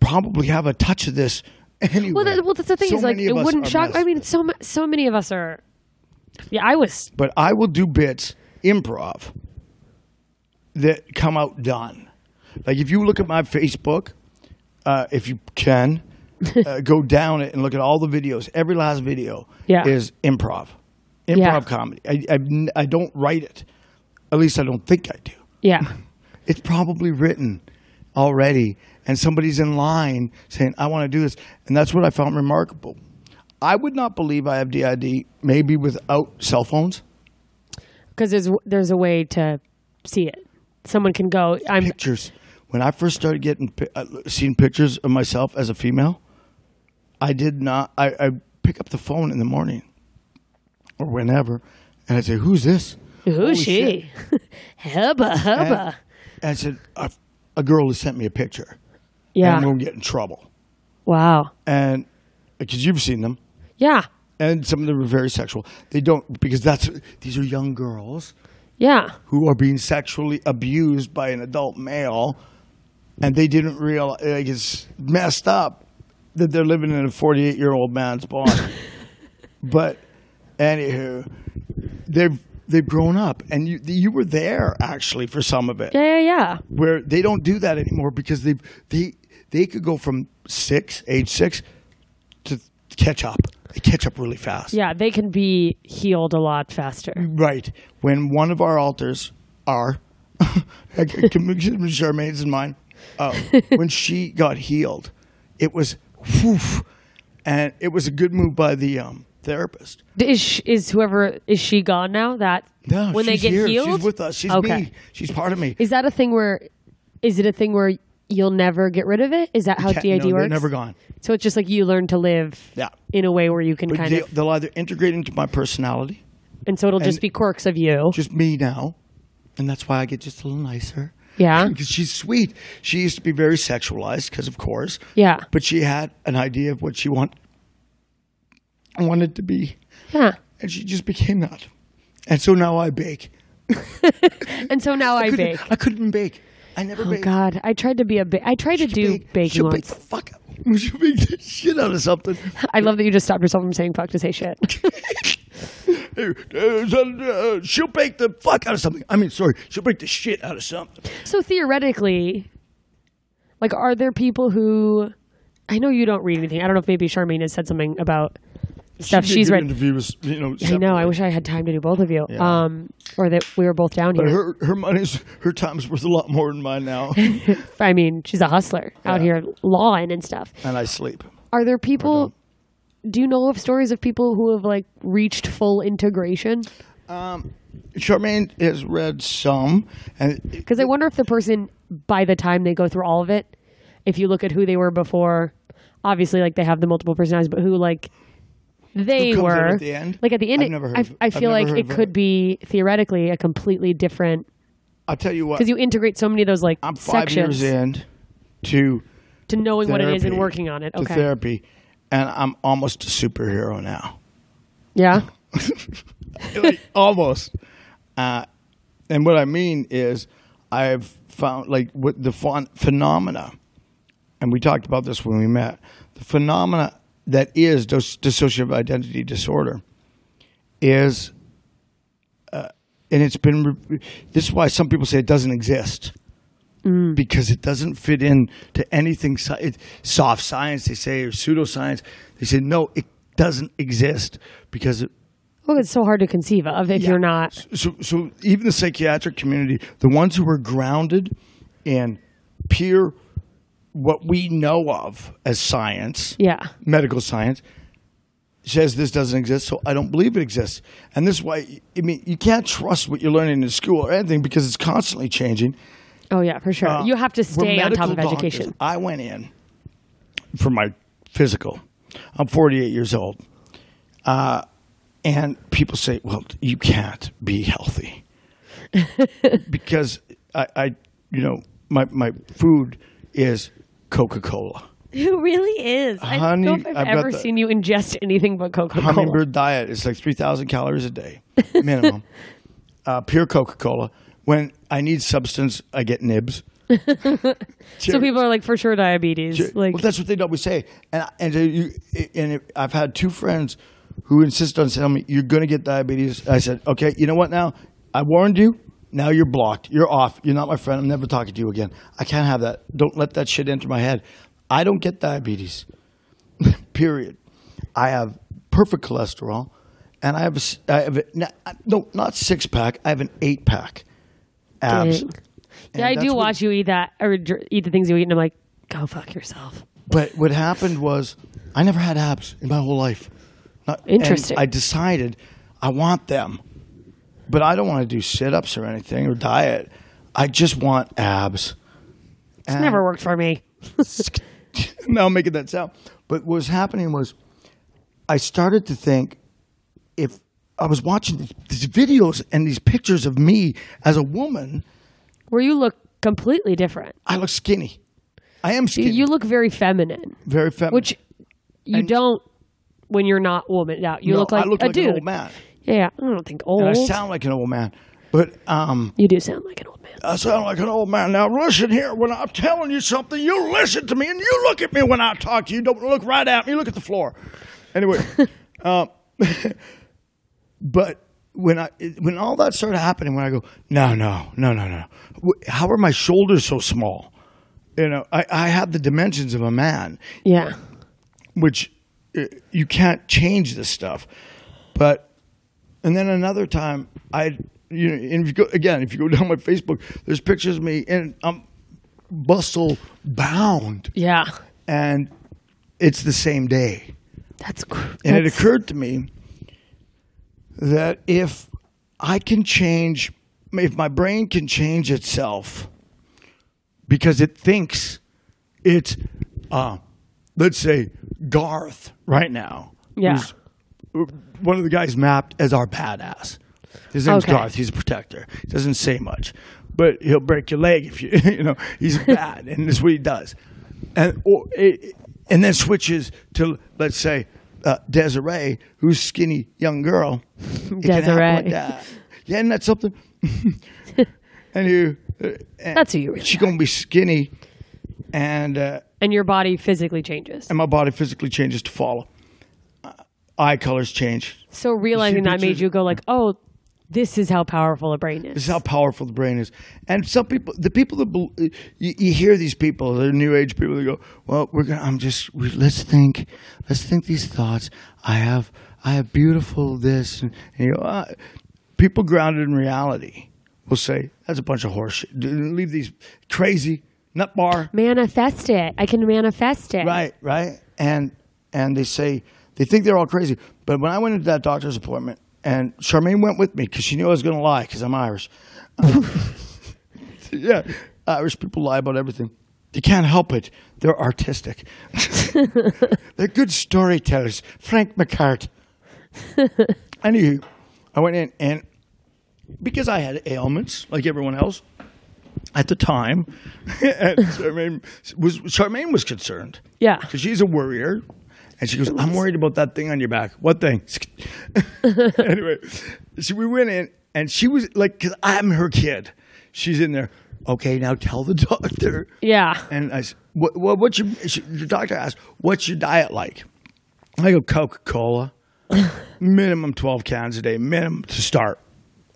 probably have a touch of this anyway. Well, that, well, that's the thing So is like it wouldn't shock. I mean, so so many of us are. Yeah, I was. but I will do bits improv that come out done. Like if you look at my Facebook, uh, if you can, uh, go down it and look at all the videos. Every last video Yeah. is improv, improv Yeah. comedy. I, I I don't write it. At least I don't think I do. Yeah. It's probably written already, and somebody's in line saying, I want to do this. And that's what I found remarkable. I would not believe I have DID maybe without cell phones, Because there's there's a way to see it. Someone can go. I'm pictures. When I first started getting uh, seeing pictures of myself as a female, I did not. I, I pick up the phone in the morning or whenever, and I say, "Who's this?" Who's Holy she? hubba hubba. And, I said, a, "A girl has sent me a picture, yeah. and I'm going to get in trouble." Wow. And because you've seen them, Yeah. and some of them are very sexual. They don't because that's these are young girls Yeah. who are being sexually abused by an adult male, and they didn't realize like, it's messed up that they're living in a 48 year old man's body. but anywho, they've they've grown up, and you you were there actually for some of it, Yeah. Yeah. Yeah. where they don't do that anymore because they they they could go from six, age six, to catch up. They catch up really fast. Yeah. They can be healed a lot faster. Right. When one of our alters are, Charmaine's and mine, uh, when she got healed, it was woof, and it was a good move by the um, therapist. Is sh- is whoever is she gone now? That No, when they get here. healed, she's with us. She's Okay. me. She's part of me. is that a thing where? Is it a thing where you'll never get rid of it? Is that how DID no, works? Never gone. So it's just like you learn to live Yeah. in a way where you can But kind they, of, they'll either integrate into my personality, and so it'll just be quirks of you. just me now, and that's why I get just a little nicer. Yeah. Because she's sweet. She used to be very sexualized, because of course. Yeah. But she had an idea of what she want, wanted to be. Yeah. and she just became that. And so now I bake. And so now I couldn't- bake. I couldn't bake. I never Oh baked. God, I tried to be a ba- I tried to She'll do bake- baking she'll bake the fuck. She'll bake the shit out of something. I love that you just stopped yourself from saying fuck to say shit. She'll bake the fuck out of something. I mean, sorry, she'll bake the shit out of something. so theoretically, like, are there people who? I know you don't read anything. I don't know if maybe Charmaine has said something about stuff She she's read. Interviews, you know, I know. I wish I had time to do both of you. Yeah. Um, or that we were both down But here. her her money's her time's worth a lot more than mine now, I mean, she's a hustler out here lawing and stuff. and I sleep. Are there people? Do you know of stories of people who have like reached full integration? Um, Charmaine has read some, and Because I wonder if the person, by the time they go through all of it, if you look at who they were before, obviously, like they have the multiple personalities, but who like they Who comes out were at the end? like at the end. I've never heard I, of. I I've feel like it could be theoretically a completely different I'll tell you what. because you integrate so many of those like I'm five sections years in to to knowing what it is and working on it. to Okay, therapy, and I'm almost a superhero now. yeah, like, almost. Uh, and what I mean is, I've found like what the phen- phenomena, and we talked about this when we met. The phenomena that is dis- dissociative identity disorder is, uh, and it's been. Re- this is why some people say it doesn't exist. Because it doesn't fit in to anything soft science, they say, or pseudoscience. They say no, it doesn't exist because it, well, it's so hard to conceive of if yeah. you're not. So, so even the psychiatric community, the ones who are grounded in pure what we know of as science, Yeah, medical science, says this doesn't exist. So I don't believe it exists. And this is why I mean you can't trust what you're learning in school or anything because it's constantly changing. oh yeah, for sure. Uh, you have to stay on top of doctors. education. I went in for my physical. I'm 48 years old. Uh, and people say, well, you can't be healthy. because I, I, you know, my, my food is Coca Cola. It really is. I don't know if I've, I've got ever the- seen you ingest anything but Coca Cola. Hummingbird diet is like 3,000 calories a day, minimum. uh, pure Coca Cola. When I need substance, I get nibs. So people are like, for sure, diabetes. Like, well, that's what they always say. And and uh, you, and it, I've had two friends who insist on telling me you're going to get diabetes. I said, okay, you know what? Now I warned you. Now you're blocked. You're off. You're not my friend. I'm never talking to you again. I can't have that. Don't let that shit enter my head. I don't get diabetes. Period. I have perfect cholesterol, and I have a, I have a, no, no, not six pack. I have an eight pack. Abs. Dang. Yeah, I do what- watch you eat that or eat the things you eat, and I'm like, Go fuck yourself. But what happened was, I never had abs in my whole life. Not, Interesting. I decided I want them, but I don't want to do sit ups or anything or diet. I just want abs. It's never worked for me. now I'm making that sound. But what was happening was, I started to think if I was watching these, videos and these pictures of me as a woman, Where you look completely different. I look skinny. I am skinny. you look very feminine, very feminine. which you And- don't when you're not woman out. You No, look like I look a like dude. An old man. Yeah, I don't think old. And I sound like an old man. But um, you do sound like an old man. I sound like an old man. Now listen here. When I'm telling you something, you listen to me and you look at me when I talk to you. Don't look right at me. Look at the floor. Anyway, um, but when I when all that started happening, when I go, no, no, no, no, no. How are my shoulders so small? You know, I, I have the dimensions of a man, Yeah. which uh, you can't change this stuff. But and then another time, I you know, and if you go again, if you go down my Facebook, there's pictures of me and I'm bustle bound, Yeah. and it's the same day. That's cr- And it occurred to me that if I can change, if my brain can change itself because it thinks it's, uh, let's say, Garth right now. Yeah. One of the guys mapped as our badass. His name's Okay. Garth. He's a protector. He doesn't say much, but he'll break your leg if you, you know, he's bad, and that's what he does. And or it, and then switches to let's say uh, Desiree, who's skinny young girl. Happen like that. Yeah, and that's something. and you, uh, and That's who you really She's gonna be skinny, and uh, and your body physically changes. and my body physically changes to follow. Eye colors change. So realizing that made you go like, "Oh, this is how powerful a brain is." This is how powerful the brain is. And some people, the people that bel- you, you hear these people, the new age people, they go, "Well, we're gonna. I'm just. We, let's think. Let's think these thoughts. I have. I have beautiful this." And, and you go, uh, people grounded in reality will say, "That's a bunch of horseshit. Leave these crazy nut bar." manifest it. I can manifest it. Right, right. And and they say they think they're all crazy. But when I went into that doctor's appointment, and Charmaine went with me because she knew I was going to lie because I'm Irish. Uh, yeah, Irish people lie about everything. They can't help it. They're artistic. they're good storytellers. Frank McCourt. Anywho, I went in and because I had ailments like everyone else at the time, and Charmaine was Charmaine was concerned Yeah. because she's a worrier. And she goes, I'm worried about that thing on your back. What thing? anyway, so we went in, and she was like, because I'm her kid. She's in there. Okay, now tell the doctor. Yeah. And I said, what, what, what's your, she, the doctor asked, what's your diet like? I go, Coca Cola. minimum 12 cans a day, minimum to start,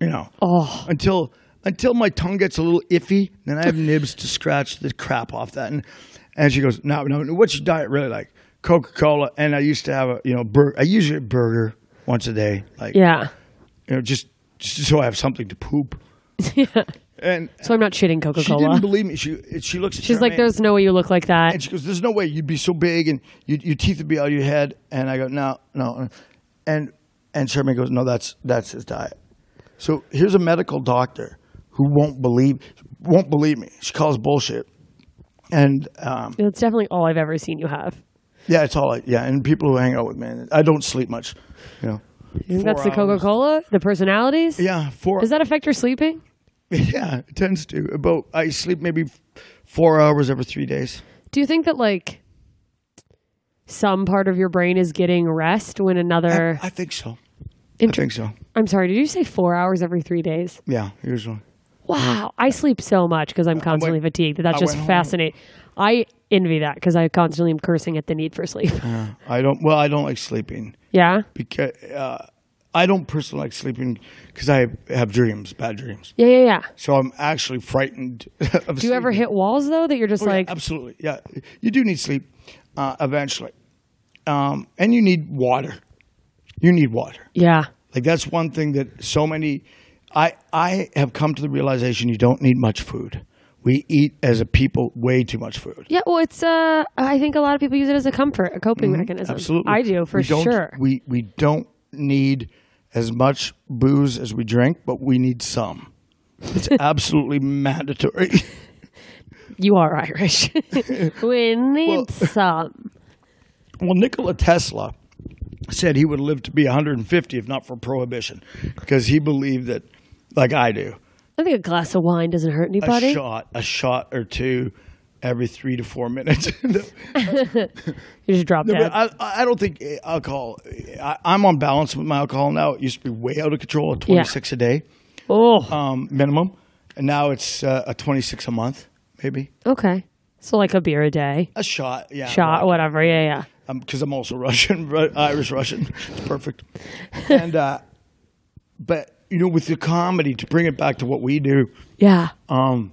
you know. Oh. Until until my tongue gets a little iffy, then I have nibs to scratch the crap off that. And, and she goes, no, no, what's your diet really like? Coca Cola. And I used to have a, you know, bur- I usually a burger once a day, like, Yeah. you know, just, just so I have something to poop. And So I'm not shitting Coca Cola. she didn't believe me. She she looks at She's like, "There's no way you look like that." And she goes, "There's no way you'd be so big and you, your teeth would be out of your head." And I go, "No, no." And and Charmaine goes, "No, that's that's his diet." So here's a medical doctor who won't believe won't believe me. She calls bullshit. And um, That's definitely all I've ever seen you have. Yeah, it's all I, yeah. And people who hang out with me, I don't sleep much. You know, You think that's the hours. Coca Cola? The personalities? Yeah, four. Does that affect your sleeping? Yeah, it tends to. About I sleep maybe four hours every three days. Do you think that like some part of your brain is getting rest when another? I, I think so. I think so. I'm sorry. Did you say four hours every three days? Yeah, usually. Wow, I sleep so much because I'm constantly went- fatigued. That that's I just went home. fascinating. I envy that because I constantly am cursing at the need for sleep. I don't. Well, I don't like sleeping. yeah, because uh, I don't personally like sleeping because I have dreams, bad dreams. yeah, yeah, yeah. So I'm actually frightened. Of sleep. Do you ever hit walls though that you're just Oh, yeah, like, absolutely, yeah. You do need sleep uh, eventually, um, and you need water. You need water. yeah, Like that's one thing that so many. I I have come to the realization you don't need much food. We eat as a people way too much food. Yeah, well, it's uh, I think a lot of people use it as a comfort, a coping mechanism. Mm-hmm. Absolutely, I do for we sure. We we don't need as much booze as we drink, but we need some. It's absolutely mandatory. You are Irish. we need Well- some. Well, Nikola Tesla said he would live to be 150 if not for prohibition, because he believed that, like I do, I think a glass of wine doesn't hurt anybody. a shot, a shot or two every three to four minutes. You just drop No. I, I don't think uh, alcohol. I, I'm on balance with my alcohol now. It used to be way out of control, at 26 a day oh, um, minimum, and now it's uh, a 26 a month, maybe okay. So like a beer a day, a shot. Yeah, shot, whatever. Yeah, yeah. because I'm also Russian, Irish Russian. It's perfect. and uh, but you know, with the comedy, to bring it back to what we do, Yeah. Um,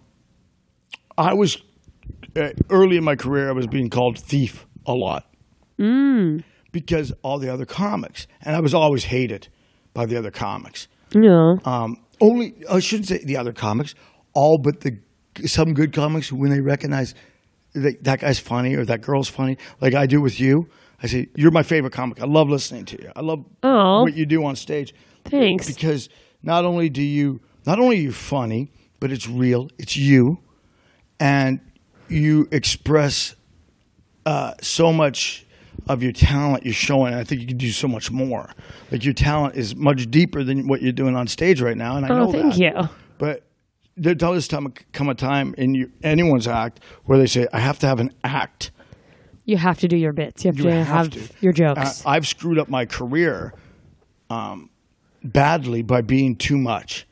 I was uh, early in my career. I was being called thief a lot mm. because all the other comics, and I was always hated by the other comics. Yeah. Um, only I shouldn't say the other comics, all but the some good comics when they recognize that that guy's funny or that girl's funny, like I do with you. I say you're my favorite comic. I love listening to you. I love Aw. what you do on stage. Thanks. Because not only do you not only are you funny, but it's real. It's you, and you express uh, so much of your talent you're showing. I think you can do so much more. Like your talent is much deeper than what you're doing on stage right now, and I Oh, know thank that. you. But there does come come a time in you, anyone's act where they say, "I have to have an act." You have to do your bits. You have You to have have to. your jokes. I've screwed up my career um, badly by being too much.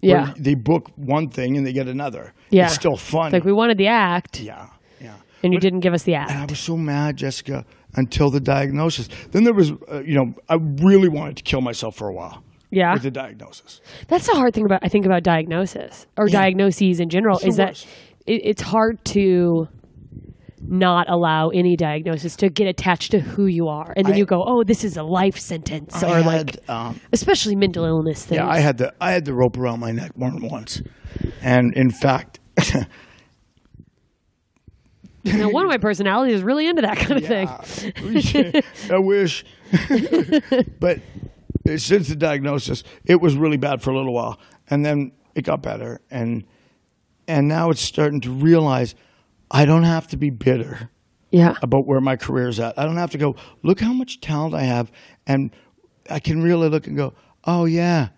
Where yeah. they book one thing and they get another. Yeah. it's still fun. Like we wanted the act, yeah, yeah. and you didn't give us the act. And I was so mad, Jessica, until the diagnosis. Then there was, uh, you know, I really wanted to kill myself for a while Yeah. with the diagnosis. That's the hard thing about I think about diagnosis or Yeah. diagnoses in general It's is that it, it's hard to not allow any diagnosis to get attached to who you are, and then I- you go, "Oh, this is a life sentence," I or like, um, especially mental illness things. yeah, I had the I had the rope around my neck more than once, and in fact, You know, one of my personalities is really into that kind of thing. I wish. but uh, since the diagnosis, it was really bad for a little while, and then it got better, and and now it's starting to realize I don't have to be bitter Yeah, about where my career is at. I don't have to go look how much talent I have, and I can really look and go, oh yeah,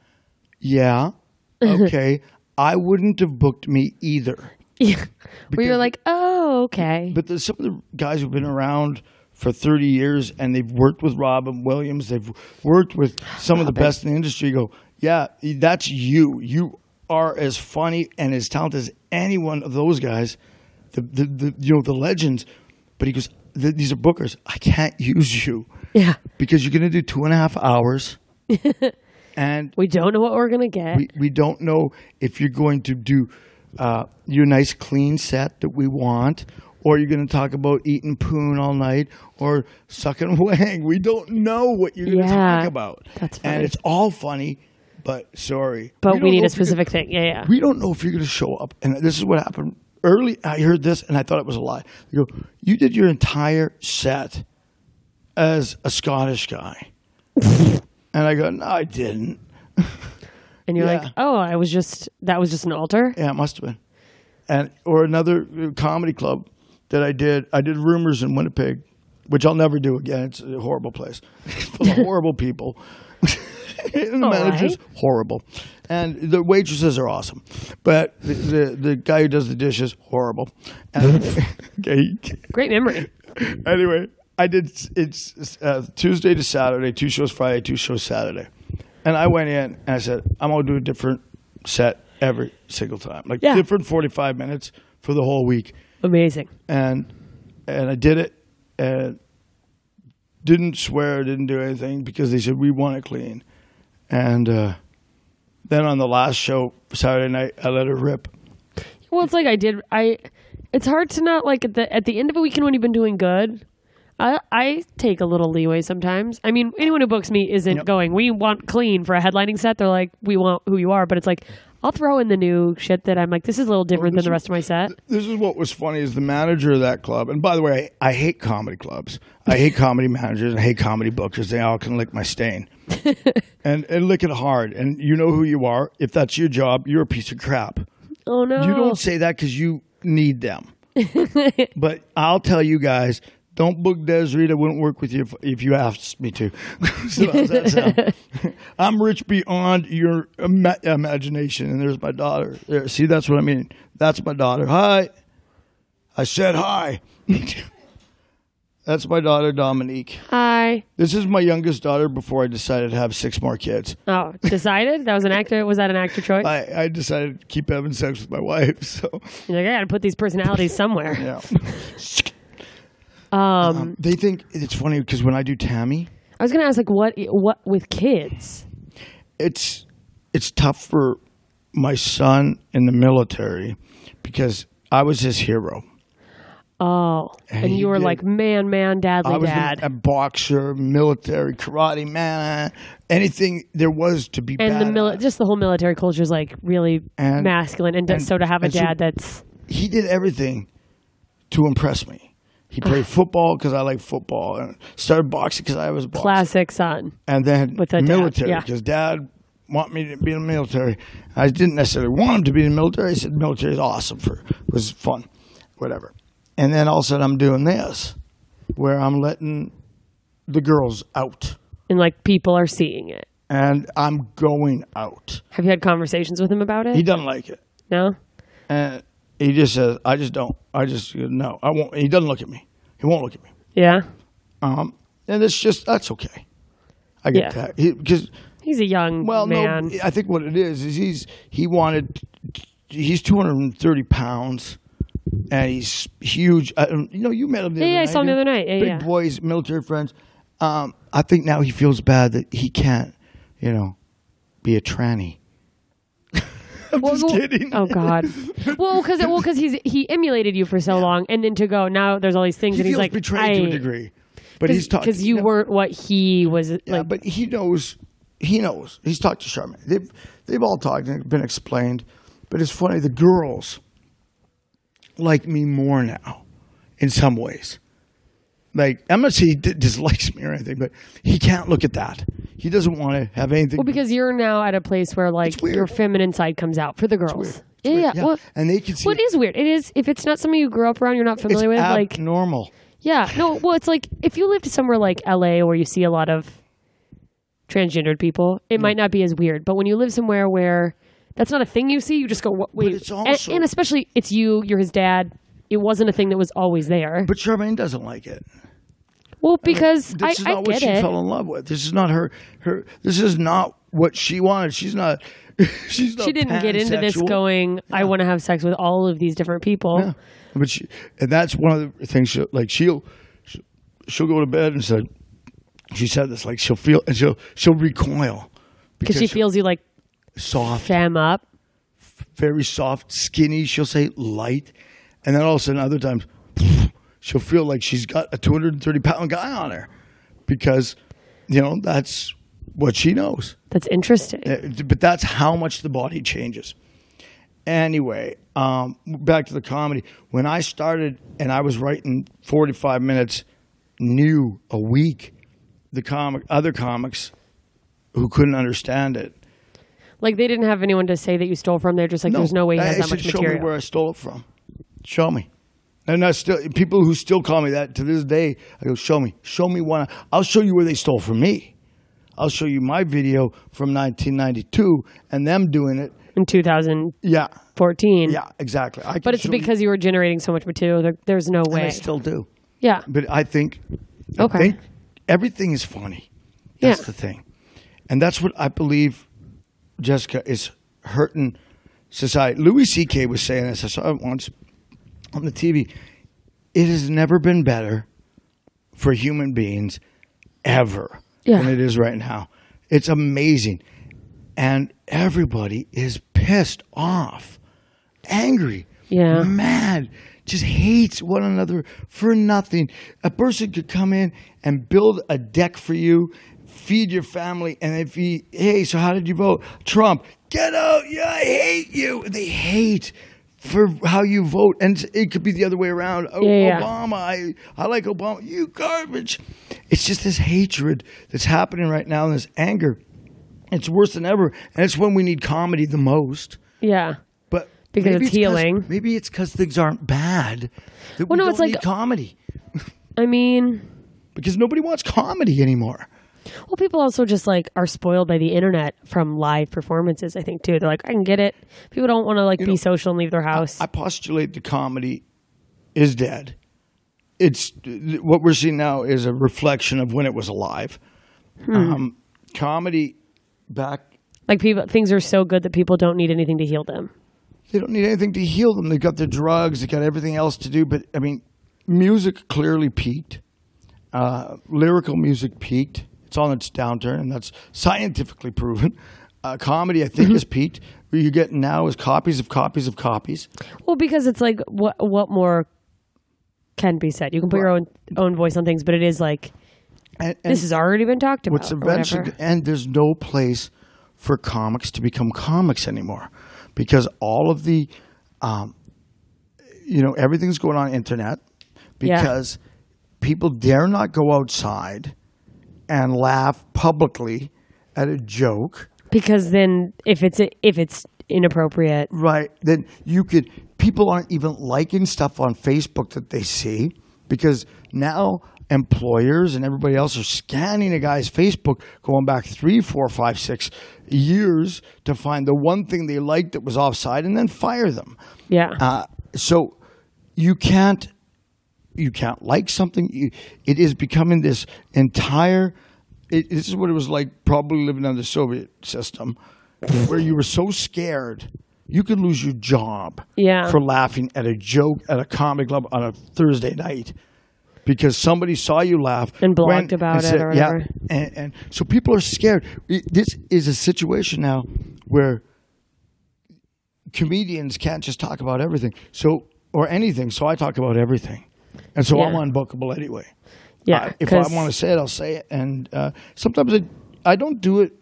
yeah, okay. I wouldn't have booked me either. yeah. Where you're like, "Oh, okay." But there's some of the guys who've been around for 30 years and they've worked with Robin Williams, they've worked with some of the best in the industry. Go, yeah, that's you. You are as funny and as talented as any one of those guys, the, the, the you know the legends. But he goes, "Th- these are bookers. I can't use you yeah, because you're going to do two and a half hours, and we don't know what we're gonna get. we, we don't know if you're going to do uh, your nice clean set that we want, or you're going to talk about eating poon all night or sucking wang. We don't know what you're going to Yeah, talk about. that's funny. And it's all funny, but sorry. but don't we need a if you're gonna- specific thing. Yeah, yeah. we don't know if you're going to show up. And this is what happened. Early, I heard this and I thought it was a lie. You go, you did your entire set as a Scottish guy. and I go, no, I didn't. and you're yeah. like, "Oh, I was just that was just an alter." Yeah, it must have been. And or another uh, comedy club that I did. I did Rumors in Winnipeg, which I'll never do again. It's a horrible place, full of horrible people. And the All manager's right. horrible, and the waitresses are awesome, but the the, the guy who does the dishes horrible. And, okay, Great memory. anyway, I did it's uh, Tuesday to Saturday, two shows Friday, two shows Saturday, and I went in and I said I'm gonna do a different set every single time, like Yeah. different 45 minutes for the whole week, Amazing. and and I did it and didn't swear, didn't do anything because they said we want it clean, and uh, then on the last show Saturday night I let her rip. Well, it's like I did. I. It's hard to not like at the at the end of a weekend when you've been doing good. I I take a little leeway sometimes. I mean, anyone who books me isn't Yep. going. We want clean for a headlining set. They're like, we want who you are, but it's like I'll throw in the new shit that I'm like, this is a little different than the rest of my set. This is what was funny is the manager of that club. And by the way, I, I hate comedy clubs. I hate comedy managers and I hate comedy bookers. They all can lick my stain. and and lick it hard. And you know who you are. If that's your job, you're a piece of crap. Oh no. You don't say that because you need them. but I'll tell you guys, don't book Desiree. I wouldn't work with you if, if you asked me to. so how's that sound? I'm rich beyond your ima- imagination. And there's my daughter. There, see, that's what I mean. That's my daughter. Hi. I said hi. that's my daughter, Dominique. Hi. This is my youngest daughter before I decided to have six more kids. Oh, decided? That was an actor. Was that an actor choice? I, I decided to keep having sex with my wife. So, You're like, I got to put these personalities somewhere. yeah. Um, They think it's funny because when I do Tammy, I was gonna ask, like, what what with kids? it's it's tough for my son in the military because I was his hero. Oh, and, he you were did- like, man, man, dadly I was dad, a boxer, military, karate man, anything there was to be. and the mili- just the whole military culture is like really And- masculine, and, and- so to have a and so- dad that's he did everything to impress me. He played football because I like football, and started boxing because I was a boxer. classic son. and then With a dad, military yeah. because dad want me to be in the military. I didn't necessarily want him to be in the military. I said military is awesome for was fun, whatever. And then all of a sudden I'm doing this, where I'm letting the girls out, And like people are seeing it. and I'm going out. Have you had conversations with him about it? He doesn't like it, no. and he just says, "I just don't. I just no. I won't." He doesn't look at me. He won't look at me. Yeah. Um, and it's just that's okay. I get Yeah. that He- because He's a young Well, man. no, I think what it is is he's he wanted he's 230 pounds and he's huge. I, don't- you know, you met him the Yeah, other yeah, I saw him the other night. Yeah, Big yeah. boys, military friends. Um, I think now he feels bad that he can't, you know, be a tranny. I'm Well, just well- kidding. Oh God. Well, because well, because he's he emulated you for so long, and then to go now, there's all these things, He and he's like, betrayed to I- a degree, but he's talking because you know, weren't what he was Yeah, like. but he knows. He knows. He's talked to Charmaine. They've they've all talked and been explained. But it's funny. The girls like me more now, in some ways. Like I'm not saying he d- dislikes me or anything, but he can't look at that. He doesn't want to have anything. well, because you're now at a place where like your feminine side comes out for the girls. It's Yeah, weird. yeah. Well, and they can see well, it is weird. It is if it's not something you grew up around, you're not familiar with. Like, normal. yeah, no. Well, it's like if you lived somewhere like L.A. where you see a lot of transgendered people, it Mm. might not be as weird. But when you live somewhere where that's not a thing you see, you just go, "What?" Wait, it's And- also- and, especially it's you, you're his dad. It wasn't a thing that was always there. But Charmaine doesn't like it. Well, because I, this is I not what she it. fell in love with. This is not her. Her. This is not what she wanted. She's not. She's not. she didn't get into this going, I want to have sex with all of these different people. Yeah. But she, and that's one of the things. She'll, like she'll, she'll go to bed and say, she said this. Like she'll feel and she'll she'll recoil Because she feels you like soft, fam up. very soft, skinny. She'll say light, and then all of a sudden, other times, she'll feel like she's got a two hundred and thirty pound guy on her, because, you know, that's what she knows. That's interesting. Uh, But that's how much the body changes. Anyway, um, back to the comedy. When I started and I was writing 45 minutes new a week, the comic, other comics who couldn't understand it. Like they didn't have anyone to say that you stole from. They're just like, there's no way he has I that much Show material. me where I stole it from. Show me. And I still people who still call me that to this day. I go, show me, show me one. I'll show you where they stole from me. I'll show you my video from 1992 and them doing it. in 2014. Yeah, yeah, exactly. I But it's show you- because you were generating so much material. There, there's no and I way. still do. yeah. But I think, Okay. I think everything is funny. That's Yeah. the thing, and that's what I believe. Jessica is hurting society. Louis C.K. was saying this. I saw it once on the TV. It has never been better for human beings ever Yeah. than it is right now. It's amazing, and everybody is pissed off, angry, Yeah. mad, just hates one another for nothing. A person could come in and build a deck for you feed your family, and if he, hey, so how did you vote? Trump, get out! Yeah, I hate you. They hate for how you vote, and it could be the other way around. Oh, Yeah, yeah. Obama, I I like Obama. You garbage. It's just this hatred that's happening right now, and this anger. It's worse than ever, and it's when we need comedy the most. Yeah. But Because maybe it's 'cause- healing. maybe it's because things aren't bad. Well, we no, it's like- comedy I mean, because nobody wants comedy anymore. Well, people also just like are spoiled by the internet from live performances. I think too. They're like, I can get it. People don't want to like be know, social and leave their house. I postulate the comedy is dead. It's what we're seeing now is a reflection of when it was alive. Hmm. Um, comedy back like people, things are so good that people don't need anything to heal them. they don't need anything to heal them. They've got their drugs, they've got everything else to do. But I mean, music clearly peaked. Uh, lyrical music peaked. It's on its downturn, and that's scientifically proven. Uh, comedy, I think, has peaked. What you're getting now is copies of copies of copies. Well, because it's like what what more can be said? You can put your own own voice on things, but it is like And, and this has already been talked about. what's eventually, and there's no place for comics to become comics anymore because all of the, um, you know, everything's going on internet Yeah. because people dare not go outside and laugh publicly at a joke. because then if it's if it's inappropriate, Right. Then you could, people aren't even liking stuff on Facebook that they see because now employers and everybody else are scanning a guy's Facebook going back three, four, five, six years to find the one thing they liked that was offside and then fire them. yeah, Uh, so you can't you can't like something. You, it is becoming this entire. It, this is what it was like probably living under the Soviet system, where you were so scared you could lose your job Yeah. for laughing at a joke at a comedy club on a Thursday night because somebody saw you laugh And blogged went about it said- or yeah, and, and so people are scared. It- This is a situation now where comedians can't just talk about everything. So or anything. So I talk about everything, and so I'm unbookable anyway. yeah. Uh, if I want to say it, I'll say it. And uh, sometimes I, I don't do it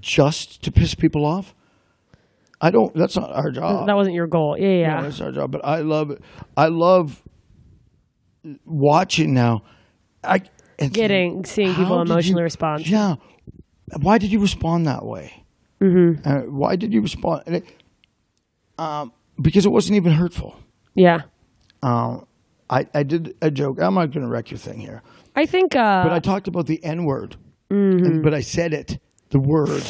just to piss people off. I don't. That's not our job. that wasn't your goal. Yeah, No, yeah. that's our job. But I love it. I love watching now. I Getting- seeing people emotionally you- respond. Yeah. Why did you respond that way? Mm-hmm. Uh, why did you respond? And it, um, because it wasn't even hurtful. yeah. Um, I, I did a joke. I'm not going to wreck your thing here, I think. Uh, but I talked about the N word, but I said it, the word,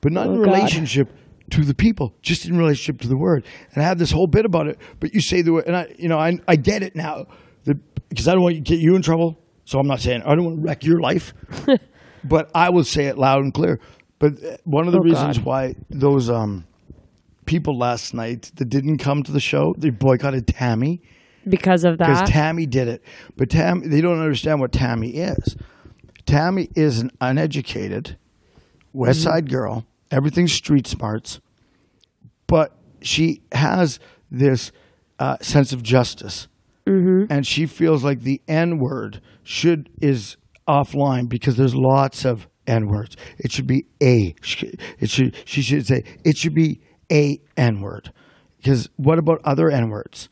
but not in Oh, God. relationship to the people, just in relationship to the word. And I had this whole bit about it. But you say the word, and I, you know, I, I get it now, because I don't want to get you in trouble. So I'm not saying I don't want to wreck your life, but I will say it loud and clear. But uh, one of the Oh, reasons God. why those um, people last night that didn't come to the show, they boycotted Tammy because of that. because. Tammy did it. But Tam, they don't understand what Tammy is. Tammy is an uneducated West Mm-hmm. Side girl. Everything's street smarts, but she has this uh, sense of justice, Mm-hmm. and she feels like the N word should is offline because there's lots of N words. It should be a. It should. She should say it should be a N word. Because what about other N words?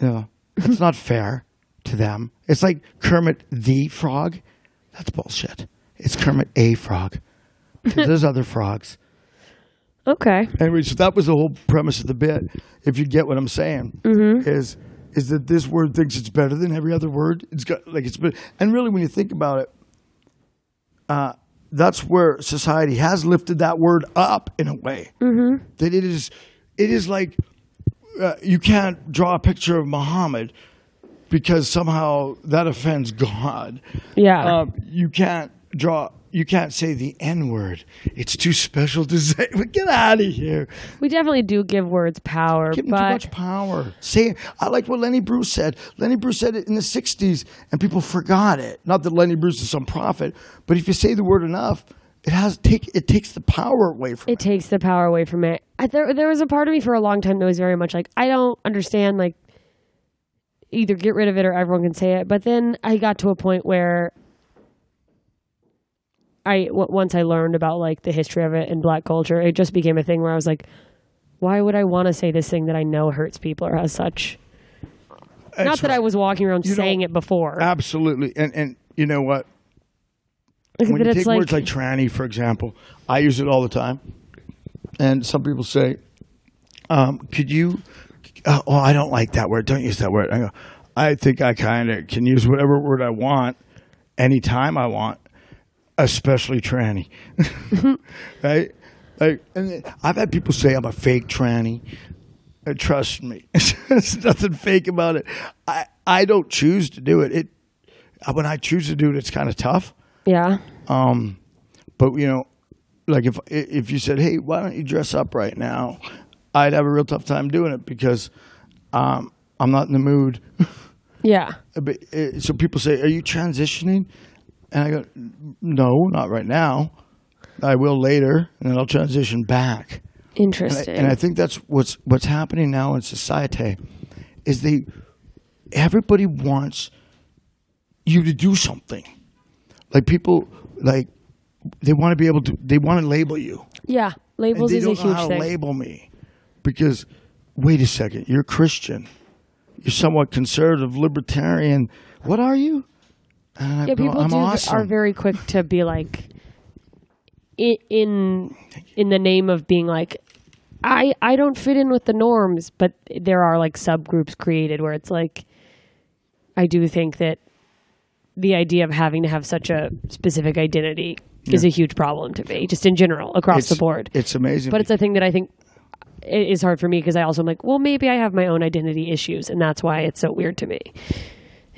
You know, it's not fair to them. It's like Kermit the Frog. That's bullshit. It's Kermit a Frog. There's other frogs. okay. Anyway, so that was the whole premise of the bit. If you get what I'm saying, is is that this word thinks it's better than every other word. It's got like it's been, and really when you think about it, uh, that's where society has lifted that word up in a way mm-hmm. that it is. It is like uh, you can't draw a picture of Muhammad because somehow that offends God. Yeah. Um, you can't draw. You can't say the N word. It's too special to say. But Get out of here. we definitely do give words power, Give them too much power. Say, I like what Lenny Bruce said. Lenny Bruce said it in the '60s, and people forgot it. Not that Lenny Bruce is some prophet, but if you say the word enough, it has take. It takes the power away from it it. takes the power away from it. I, there, there was a part of me for a long time that was very much like, I don't understand, like, either get rid of it or everyone can say it. But then I got to a point where I w- once I learned about like the history of it in black culture, it just became a thing where I was like, why would I want to say this thing that I know hurts people or has such? Not That's that I was walking around You know, saying it before. Absolutely, and and you know what? Like, when you take like, words like tranny, for example, I use it all the time, and some people say, um, "Could you?" Uh, oh, I don't like that word. Don't use that word. I go. I think I kind of can use whatever word I want, anytime I want, especially tranny. right? Like, and I've had people say I'm a fake tranny. Uh, trust me, there's nothing fake about it. I I don't choose to do it. It when I choose to do it, it's kind of tough. yeah, Um, but you know, like if if you said, "Hey, why don't you dress up right now?" I'd have a real tough time doing it because um, I'm not in the mood. yeah, but, uh, so people say, "Are you transitioning?" And I go, "No, not right now. I will later, and then I'll transition back." And I, interesting. and I think that's what's what's happening now in society is they everybody wants you to do something. Like people like they want to be able to they want to label you. yeah, labels is a huge how to thing. label me. Because wait a second, you're Christian. You're somewhat conservative, libertarian. What are you? And yeah, go, people I'm do awesome. are very quick to be like, in in the name of being like, I I don't fit in with the norms, but there are like subgroups created where it's like, I do think that the idea of having to have such a specific identity is a huge problem to me, just in general across the board. It's amazing. But it's a thing that I think is hard for me because I also am like, well, maybe I have my own identity issues, and that's why it's so weird to me.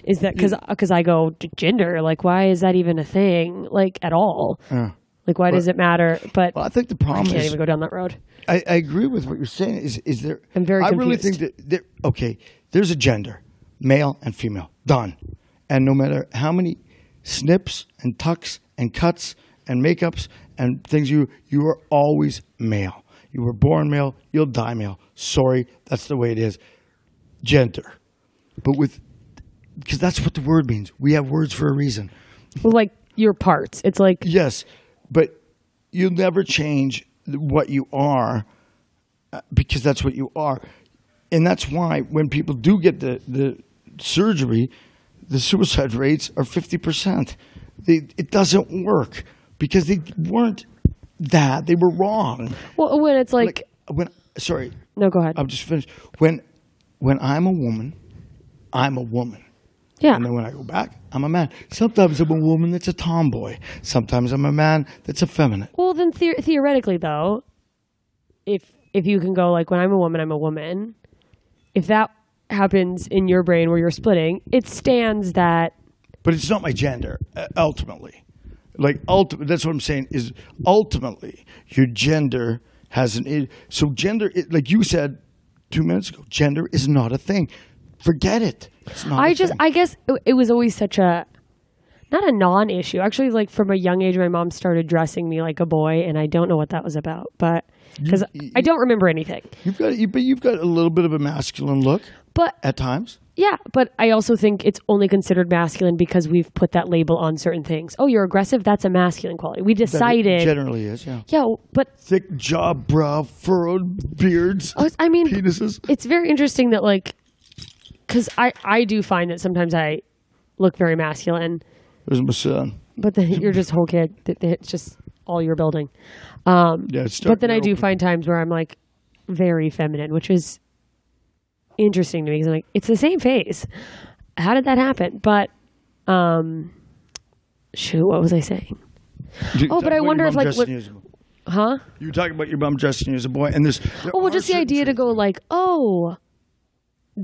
Is that because because uh, I go gender? Like, why is that even a thing? Like at all? Like, why does it matter? But well, I think the problem I can't is even go down that road. I, I agree with what you're saying. Is is there? I'm very I really think that there. Okay, there's a gender, male and female, done, and no matter how many snips and tucks and cuts and makeups and things you you are always male. You were born male. You'll die male. Sorry, that's the way it is. Gender, but with because that's what the word means. We have words for a reason. Well, like your parts. It's like Yes, but you'll never change what you are uh, because that's what you are. And that's why when people do get the, the surgery, the suicide rates are 50%. They, it doesn't work because they weren't that. They were wrong. well, when it's like, Like, when, sorry, no, go ahead. I'm just finished. When, when I'm a woman, I'm a woman. yeah, And then when I go back, I'm a man. Sometimes I'm a woman that's a tomboy. Sometimes I'm a man that's effeminate. Well, then the- theoretically, though, if if you can go like when I'm a woman, I'm a woman. If that happens in your brain where you're splitting, it stands that But it's not my gender, uh, ultimately. Like, ulti- that's what I'm saying is ultimately your gender has an. So, gender, like you said two minutes ago, gender is not a thing. Forget it. It's not I a just thing. I guess it, it was always such a not a non-issue. Actually, like from a young age, my mom started dressing me like a boy, and I don't know what that was about, but because I don't remember anything. You've got, you, but you've got a little bit of a masculine look But at times. yeah, but I also think it's only considered masculine because we've put that label on certain things. Oh, you're aggressive. That's a masculine quality. We decided. generally is, yeah. yeah, but Thick jaw, brow, furrowed beards, Oh, I mean, penises. it's very interesting that like, because I I do find that sometimes I look very masculine, There's my son. but then you're just whole kid. That- that It's just all you're building. Um, Yeah, but then I do open. find times where I'm like very feminine, which is interesting to me because I'm like, it's the same face. How did that happen? But um, shoot, what was I saying? Oh, but I wonder if, like, what- Huh? You were talking about your mom dressing you as a boy, and this. Oh, well, just the idea to go like, oh,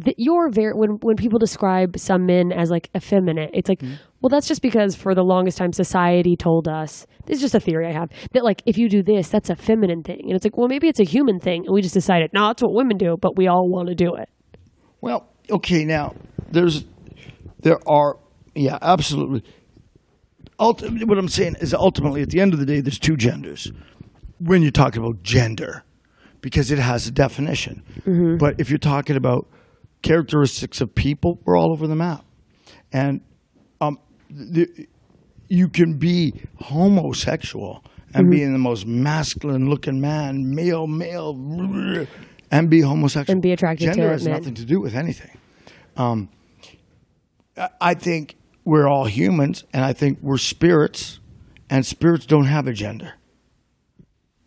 th- you're very when when people describe some men as like effeminate, it's like, mm-hmm. well, that's just because for the longest time society told us this is just a theory I have that like if you do this, that's a feminine thing, and it's like, well, maybe it's a human thing, and we just decided, no, that's what women do, but we all want to do it. Well, okay, now there's, there are, yeah, absolutely. Ulti- what I'm saying is ultimately, at the end of the day, there's two genders. When you're talking about gender, because it has a definition. Mm-hmm. But if you're talking about characteristics of people, we're all over the map. And um, the, you can be homosexual and be the most masculine looking man, male, male, and be homosexual And be attracted to Gender has nothing to do with anything. Um, I- think we're all humans, and I think we're spirits, and spirits don't have a gender.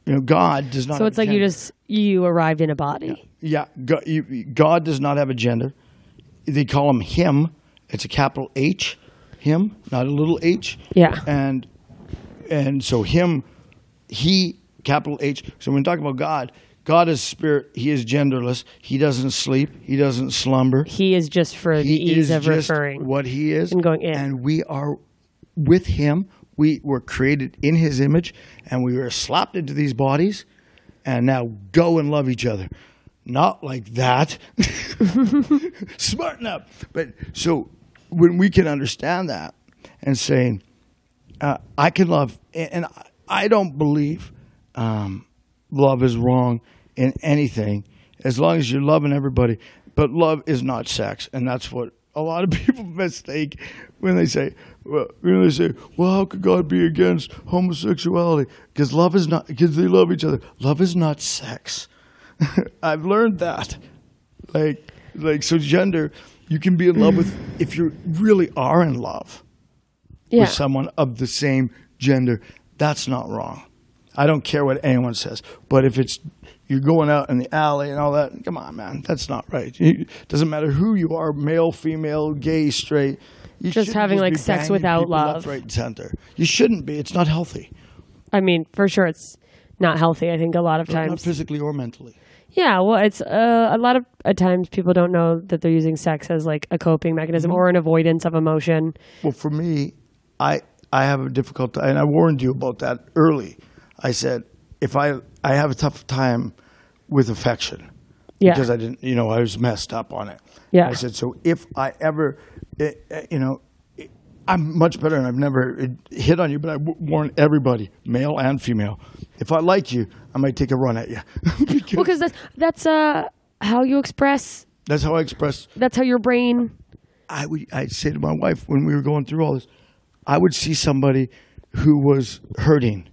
You know, God does not. So it's like you just you arrived in a body. Yeah, God, you, God does not have a gender. They call him him. It's a capital H, him, not a little h. Yeah. And and so him, he, capital H. So when we talk about God, God is spirit. He is genderless. He doesn't sleep. He doesn't slumber. He is just for the He ease of referring. what he is and going in. And we are with him. We were created in his image, and we were slapped into these bodies, and now go and love each other. Not like that. Smarten up. But so when we can understand that and saying, uh, I can love, and I- I don't believe um, love is wrong in anything as long as you're loving everybody. But love is not sex, and that's what a lot of people mistake when they say, well, you know, they say, well, how could God be against homosexuality? Because love is not, because they love each other. Love is not sex. I've learned that. Like, like so, gender, you can be in love with if you really are in love yeah. with someone of the same gender. That's not wrong. I don't care what anyone says. But if it's you're going out in the alley and all that, come on, man, that's not right. It doesn't matter who you are, male, female, gay, straight. You Just having, like, sex without love. left, right, and center. You shouldn't be. It's not healthy, I mean, for sure, it's not healthy. I think a lot of not times. physically or mentally. Yeah, well, it's uh, a lot of at times people don't know that they're using sex as like a coping mechanism Mm-hmm. or an avoidance of emotion. Well, for me, I I have a difficult time, and I warned you about that early. I said if I I have a tough time with affection Yeah. because I didn't, you know, I was messed up on it. Yeah. I said so if I ever, eh, eh, you know. eh, I'm much better, and I've never hit on you, but I warn everybody, male and female. If I like you, I might take a run at you. because Well, because that's that's uh how you express. that's how I express That's how your brain. I would I'd say to my wife when we were going through all this, I would see somebody who was hurting,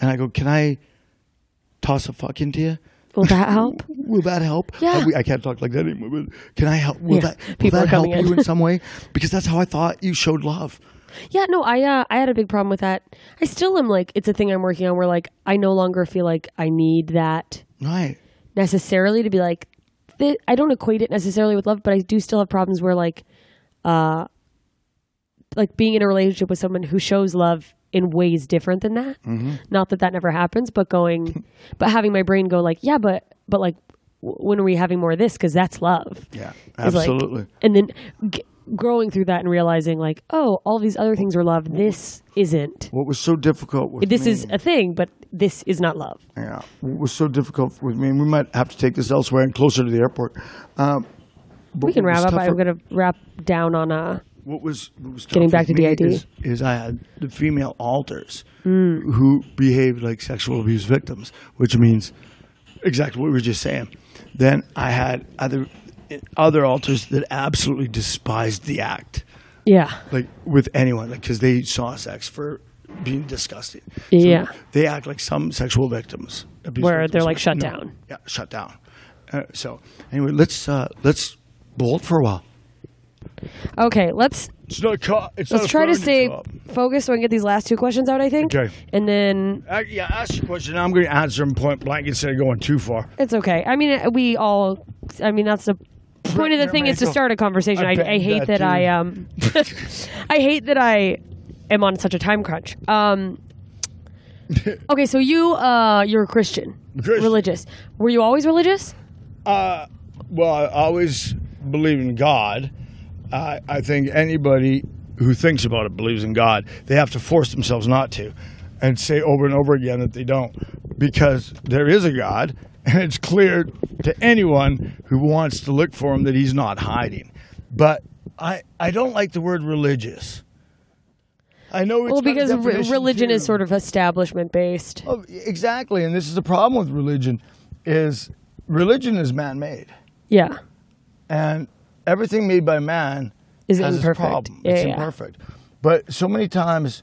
and I go, "Can I toss a fuck into you? Will that help? Will that help? Yeah. I, I can't talk like that anymore. But can I help? Will Yeah, that will people that help in. you in some way? Because that's how I thought you showed love. Yeah, no, I uh, I had a big problem with that. I still am like it's a thing I'm working on where like I no longer feel like I need that Right. necessarily to be like th- I don't equate it necessarily with love, but I do still have problems where like uh like being in a relationship with someone who shows love in ways different than that. Mm-hmm. Not that that never happens, but going but having my brain go like, yeah, but but like w- when are we having more of this cuz that's love. Yeah. Is, like- Absolutely. and then g- growing through that and realizing like, oh, all these other things are love. This isn't. what was so difficult with This me, is a thing, but this is not love. yeah. What was so difficult with me, and we might have to take this elsewhere and closer to the airport. Um, We can wrap up. tougher- I'm going to wrap down on uh what was what was Getting back to DID. is, is I had the female alters Mm. who behaved like sexual abuse victims, which means exactly what we were just saying. Then I had other other alters that absolutely despised the act, yeah. like with anyone, like because they saw sex for being disgusting. Yeah. they act like some sexual victims, abuse Where victims, they're, like, shut no. down. Yeah, shut down. Uh, so anyway, let's uh, let's bolt for a while. Okay, let's It's not. Co- it's let's try to stay focused so I can get these last two questions out. I think. Okay. And then Uh, yeah, ask your question. I'm going to answer them point blank instead of going too far. it's okay. I mean, we all. I mean, that's the point of the thing is to start a conversation. I I, I hate that that, I um. I hate that I am on such a time crunch. Um. Okay, so you uh you're a Christian, Christian. religious. Were you always religious? Uh, well, I always believe in God. I I think anybody who thinks about it believes in God. They have to force themselves not to and say over and over again that they don't because there is a God and it's clear to anyone who wants to look for him that he's not hiding. But I, I don't like the word religious. I know it's Well, because religion is sort of establishment based. Oh, exactly, and this is the problem with religion: is religion is man-made, Yeah. and everything made by man Is has its imperfect. problem. Yeah, it's yeah. imperfect. But so many times,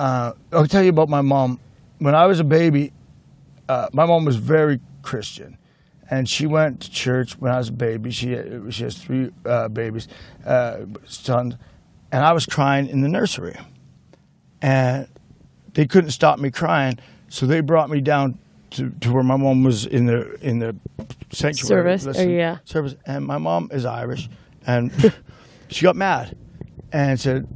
uh, I'll tell you about my mom. When I was a baby, uh, my mom was very Christian, and she went to church when I was a baby. She she has three uh, babies, uh, sons, and I was crying in the nursery, and they couldn't stop me crying, so they brought me down to, to where my mom was in the in the sanctuary Service, or listening- yeah. service, and my mom is Irish, and she got mad, and said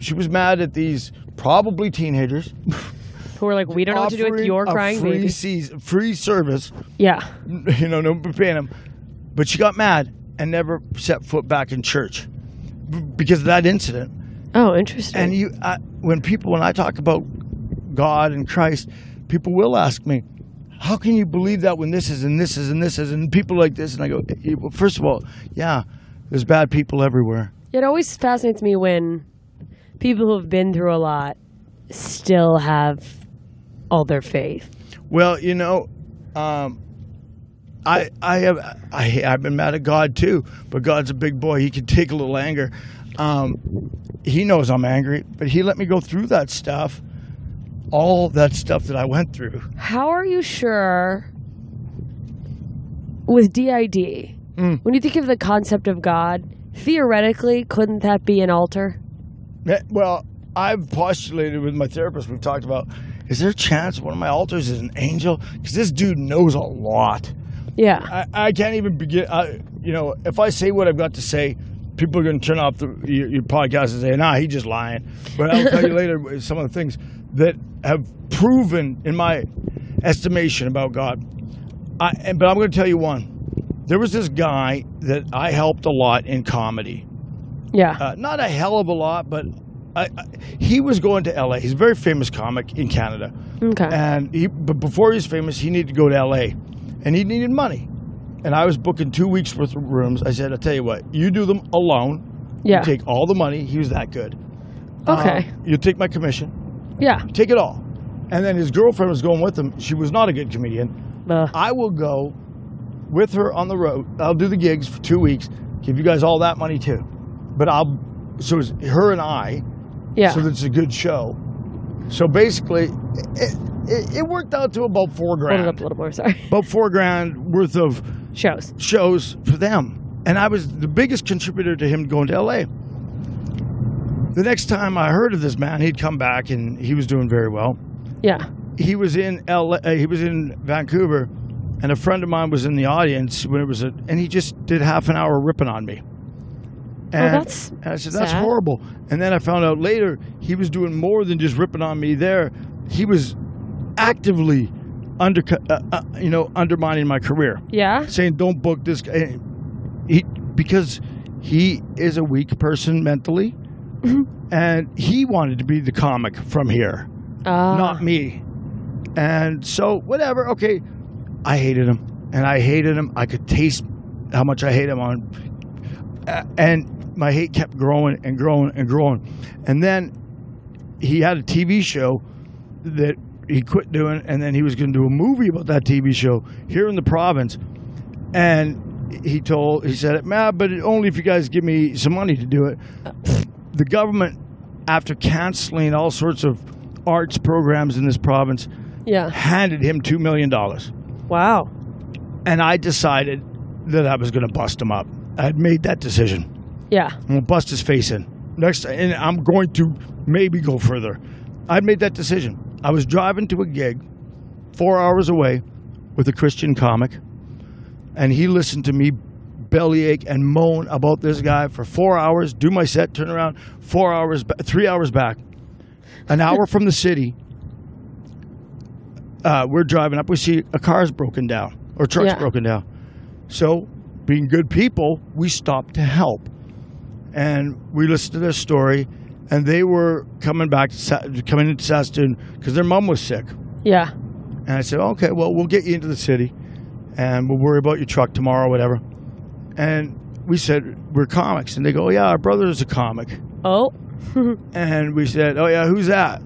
she was mad at these probably teenagers Who are like, we don't know what to do with your crying free baby. seas- free service, Yeah. you know, no paying them, but she got mad and never set foot back in church because of that incident. Oh, interesting. And you, I, when people, when I talk about God and Christ, people will ask me, "How can you believe that when this is and this is and this is and people like this?" And I go, "Eh, well, first of all, yeah, there's bad people everywhere. It always fascinates me when people who have been through a lot still have all their faith. Well, you know, um, I I have I I've been mad at God too, but God's a big boy. He can take a little anger. Um, he knows I'm angry, but he let me go through that stuff, all that stuff that I went through. How are you sure with DID, Mm. when you think of the concept of God, theoretically, couldn't that be an alter? Well, I've postulated with my therapist. We've talked about: is there a chance one of my alters is an angel? Because this dude knows a lot. Yeah. I, I can't even begin. I, you know, if I say what I've got to say, people are going to turn off the, your, your podcast and say, "Nah, he's just lying." But I'll tell you later some of the things that have proven, in my estimation, about God. I, and- but I'm going to tell you one. There was this guy that I helped a lot in comedy. Yeah. Uh, not a hell of a lot, but I, I, he was going to LA. He's a very famous comic in Canada. okay. And he, but before he was famous, he needed to go to LA, and he needed money. And I was booking two weeks worth of rooms. I said, "I'll tell you what, you do them alone. yeah. You take all the money. He was that good. okay. Uh, you take my commission. Yeah. Take it all." And then his girlfriend was going with him. She was not a good comedian. Ugh. I will go with her on the road. I'll do the gigs for two weeks. Give you guys all that money too. But I'll so it's her and I yeah. so that it's a good show. So basically, it, it, it worked out to about four grand. Hold it up a little more. Sorry. about four grand worth of Shows. shows for them, and I was the biggest contributor to him going to LA. The next time I heard of this man, he'd come back and he was doing very well. Yeah. He was in LA, uh, he was in Vancouver, and a friend of mine was in the audience when it was a, and he just did half an hour ripping on me. And, that's and I said, that's sad. horrible. And then I found out later he was doing more than just ripping on me there. He was actively under, uh, uh, you know, undermining my career, Yeah. saying, don't book this guy. He, because he is a weak person mentally, and he wanted to be the comic from here Uh, not me. And so, whatever. Okay, I hated him, and I hated him. I could taste how much I hate him on, uh, and my hate kept growing and growing and growing. And then he had a TV show that he quit doing, and then he was going to do a movie about that TV show here in the province. And he told, he said, "Man, but only if you guys give me some money to do it." The government, after canceling all sorts of arts programs in this province, Yeah. handed him two million dollars, Wow. and I decided that I was going to bust him up. I had made that decision. Yeah. I'm gonna bust his face in next, and I'm going to maybe go further. I'd made that decision. I was driving to a gig, four hours away, with a Christian comic, and he listened to me bellyache and moan about this guy for four hours. Do my set, turn around, four hours, three hours back, an hour from the city. Uh, we're driving up. We see a car's broken down or truck's Yeah. broken down. So, being good people, we stopped to help and we listened to their story, and they were coming back to Sa- coming into Saskatoon because their mom was sick. Yeah. And I said, okay, well, we'll get you into the city, and we'll worry about your truck tomorrow, whatever. And we said we're comics, and they go, yeah, our brother's a comic. Oh. And we said, oh yeah, who's that?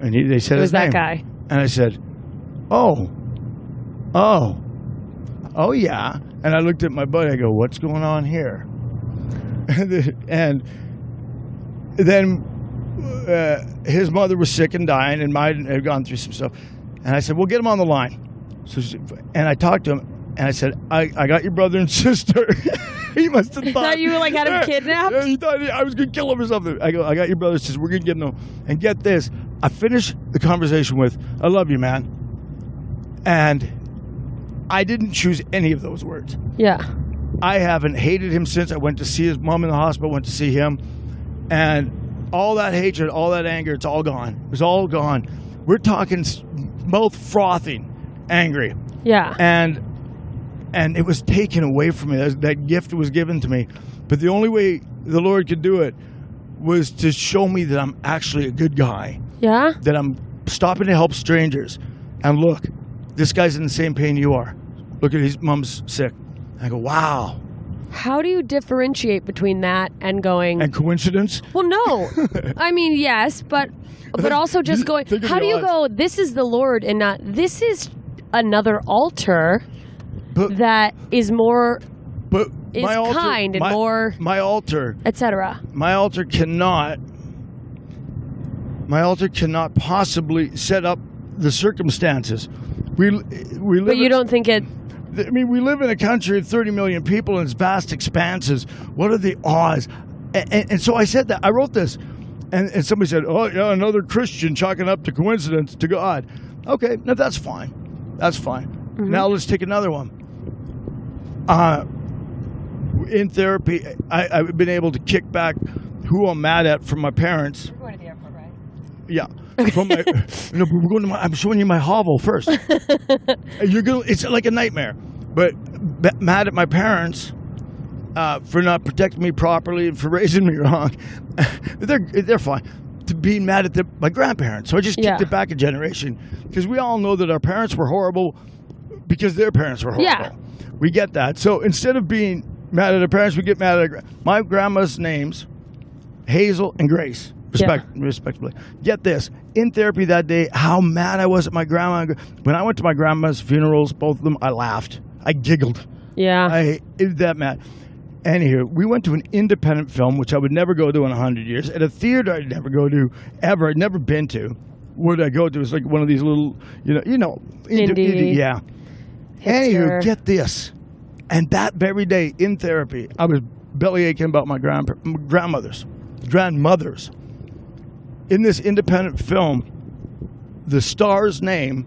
And he, they said It was his that name. guy. And I said, oh, oh, oh yeah. And I looked at my buddy. I go, what's going on here? and then uh, his mother was sick and dying, and mine had gone through some stuff. And I said, "Well, get him on the line." So, she, and I talked to him, and I said, "I, I got your brother and sister." he must have thought, thought you, like, had him kidnapped? Yeah, he thought I was gonna kill him or something. I go, "I got your brother and sister. We're gonna get them." And get this, I finished the conversation with, "I love you, man," and I didn't choose any of those words. Yeah. I haven't hated him since I went to see his mom in the hospital, went to see him. And all that hatred, all that anger, it's all gone. It was all gone. We're talking mouth frothing, angry. Yeah. And and it was taken away from me. That, that gift was given to me. But the only way the Lord could do it was to show me that I'm actually a good guy, Yeah. that I'm stopping to help strangers. And look, this guy's in the same pain you are. Look at his mom's sick. I go, wow. How do you differentiate between that and going? And coincidence? well, no. I mean, yes, but but also just going. How do you odds. go? This is the Lord, and not this is another alter But that is more, but is my alter, kind and my, more- My alter, etc. my alter cannot. My alter cannot possibly set up the circumstances. We we live. But you in- don't think it. I mean, we live in a country of 30 million people and it's vast expanses. What are the odds? And, and, and so I said that. I wrote this. And, and somebody said, oh, yeah, another Christian chalking up to coincidence to God. Okay, now that's fine. That's fine. Mm-hmm. Now let's take another one. Uh, in therapy, I, I've been able to kick back who I'm mad at from my parents. Going to the airport, right? Yeah. From my, no, but we're going to my, I'm showing you my hovel first. You're going. It's like a nightmare. But b- mad at my parents uh, for not protecting me properly and for raising me wrong. they're they're fine. To being mad at the, my grandparents, so I just kicked Yeah. it back a generation because we all know that our parents were horrible because their parents were horrible. Yeah. We get that. So instead of being mad at our parents, we get mad at our, my grandma's names, Hazel and Grace. Respect, respectfully. Get this. In therapy that day, how mad I was at my grandma. When I went to my grandma's funerals, both of them, I laughed. I giggled. Yeah. I it, that mad. Anywho, we went to an independent film, which I would never go to in a hundred years, at a theater I'd never go to ever. I'd never been to. Where would I go to? It's like one of these little, you know, you know, indie- yeah. Anywho, get this. And that very day in therapy, I was belly aching about my grand grandmothers, grandmothers. In this independent film, the star's name,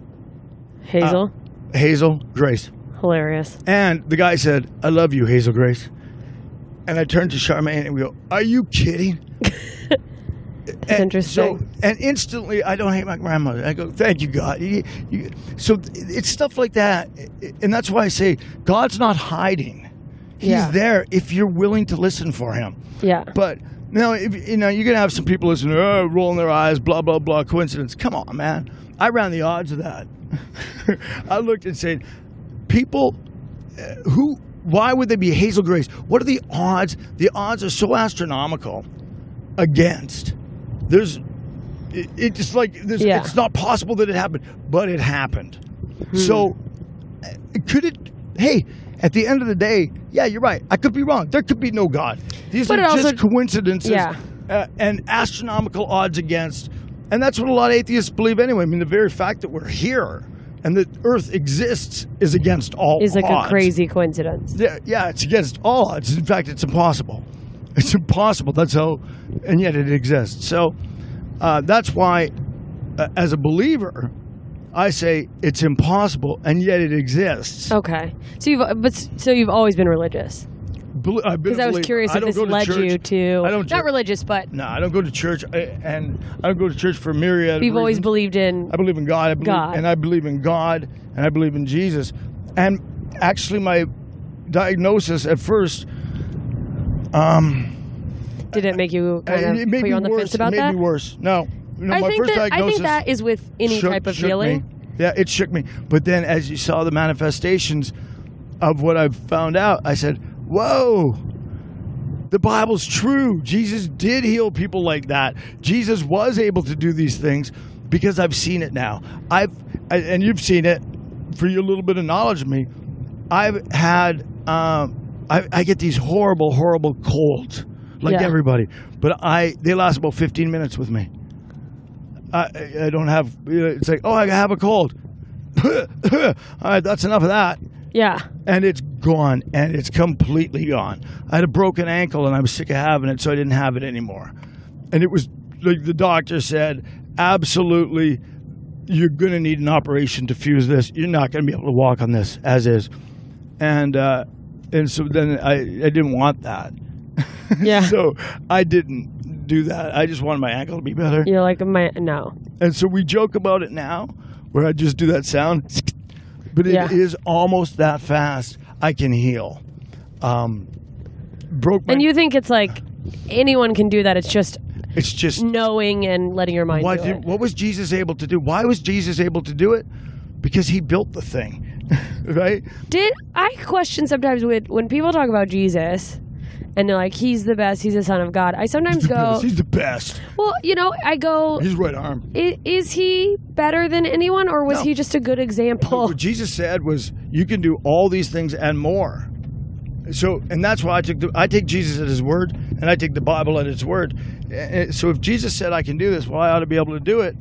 uh, Hazel. Hazel Grace. Hilarious. And the guy said, I love you, Hazel Grace. And I turned to Charmaine and we go, Are you kidding? and interesting. So, and instantly, I don't hate my grandmother. I go, Thank you, God. You- you- so it's stuff like that. And that's why I say, God's not hiding. He's Yeah. there if you're willing to listen for him. Yeah. But now, if, you know, you're gonna have some people listening, oh, rolling their eyes, blah blah blah, coincidence. Come on, man. I ran the odds of that. I looked and said, people uh, who, why would they be Hazel Grace? What are the odds? The odds are so astronomical against. There's, it, it's like Yeah. it's not possible that it happened, but it happened. So, uh, could it? Hey. At the end of the day, yeah, you're right. I could be wrong. There could be no God. These But are it also- just coincidences Yeah. uh, and astronomical odds against. And that's what a lot of atheists believe anyway. I mean, the very fact that we're here and that Earth exists is against all Is like odds. a crazy coincidence. Yeah, yeah, it's against all odds. In fact, it's impossible. It's impossible. That's how, and yet it exists. So uh, that's why, uh, as a believer, I say it's impossible, and yet it exists. Okay. So you've but so you've always been religious Because I've been because a I was curious I if this to led you to I don't not religious, but No, I don't go to church, I, and I don't go to church for a myriad. of you've always reasons. believed in. I believe in God. I believe, God. and I believe in God, and I believe in Jesus. And actually, my diagnosis at first, um, Did it make you kind of it made put me you on the worse. fence about it made that? me worse. No, no I my think first that I diagnosis. think that is with any shook- type of shook healing. Yeah, it shook me. But then, as you saw the manifestations of what I've found out, I said, "Whoa." The Bible's true. Jesus did heal people like that. Jesus was able to do these things because I've seen it now. I've I- and you've seen it for your little bit of knowledge of me. I've had um, I, I get these horrible, horrible colds, like Yeah. everybody. But I they last about 15 minutes with me. I I- don't have. It's like oh I have a cold. All right, that's enough of that. Yeah. and it's gone and it's completely gone. I had a broken ankle and I was sick of having it, so I didn't have it anymore. And it was like the doctor said, absolutely, you're going to need an operation to fuse this. You're not going to be able to walk on this as is. And uh, and so then I, I didn't want that. Yeah. so I didn't do that. I just wanted my ankle to be better. You're like my no. And so we joke about it now, where I just do that sound, but it is Yeah. almost that fast. I can heal. Um, broke. And you think it's like anyone can do that. It's just it's just knowing and letting your mind why do did, what was Jesus able to do? Why was Jesus able to do it? Because he built the thing, right? Did I question sometimes with when people talk about Jesus and they're like, he's the best, he's the son of God. I sometimes go, He's the best. well, you know, I go, His right arm. "I- is he better than anyone or was No. he just a good example? What Jesus said was, "You can do all these things and more." So, and that's why I took the, I take Jesus at His word, and I take the Bible at its word. Eh, So, if Jesus said I can do this, well, I ought to be able to do it,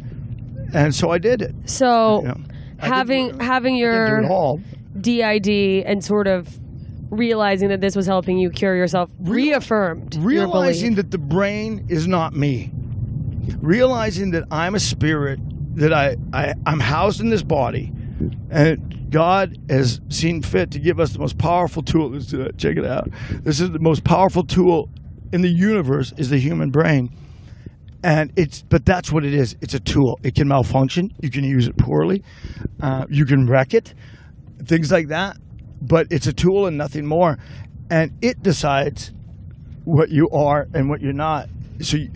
and so I did it. So You know, I having having your do it all. DID and sort of realizing that this was helping you cure yourself Real- reaffirmed realizing that the brain is not me, realizing that I'm a spirit, that I, I I'm housed in this body, and God has seen fit to give us the most powerful tool. Let's do that. Check it out. This is the most powerful tool in the universe is the human brain. And it's, but that's what it is. It's a tool. It can malfunction. You can use it poorly. Uh, you can wreck it, things like that. But it's a tool and nothing more. And it decides what you are and what you're not. So, you,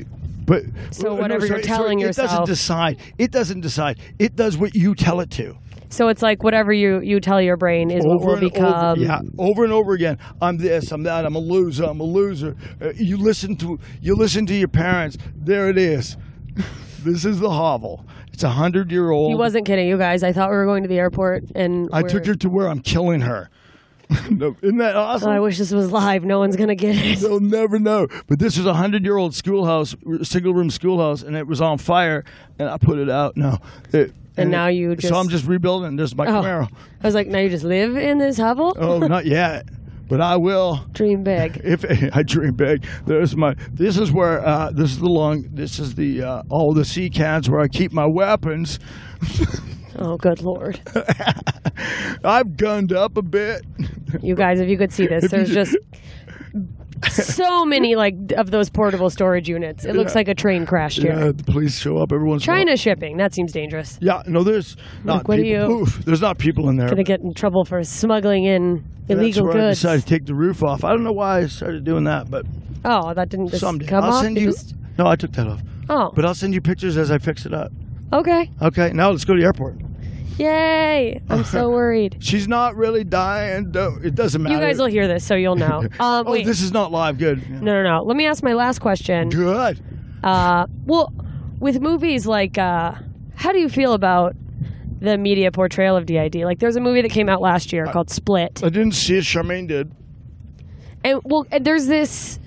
but So no, whatever you're telling sorry, it doesn't decide. It doesn't decide. It does what you tell it to. So it's like whatever you, you tell your brain is what will become. over, yeah, over and over again. I'm this. I'm that. I'm a loser. I'm a loser. Uh, you listen to you listen to your parents. There it is. this is the hovel. It's a hundred year old. He wasn't kidding, you guys. I thought we were going to the airport, and I took her to where I'm killing her. No, Isn't that awesome? Oh, I wish this was live. No one's gonna get it. They'll never know. But this was a hundred year old schoolhouse, single room schoolhouse, and it was on fire. And I put it out. No, It- And now it- you So I'm just- just rebuilding. This is my Oh. Camaro. I was like, now you just live in this hovel. Oh, not yet, but I will. Dream big. If I dream big, there's my. This is where. Uh, this is the long. This is the uh, all the sea cans where I keep my weapons. Oh, good lord! I've gunned up a bit. You guys, if you could see this, If you there's just so many like of those portable storage units. It looks Yeah. like a train crashed here. Yeah, the police show up every once. in. China shipping. That seems dangerous. Yeah, no, there's not what do people. you- Oof, there's not people in there. Gonna get in trouble for smuggling in illegal That's where I decided to take the roof off. I don't know why I started doing that, but Oh, that didn't just someday come I'll off. send you. just- No, I took that off. oh, But I'll send you pictures as I fix it up. okay. Okay, now let's go to the airport. Yay! I'm so worried. She's not really dying. Don't, it doesn't matter. You guys will hear this, so you'll know. Um, oh, wait, this is not live. Good. no, no, no. Let me ask my last question. Good. Uh, well, with movies like, uh, how do you feel about the media portrayal of DID? Like, there's a movie that came out last year called Split, I didn't see it. Charmaine did. and well, and there's this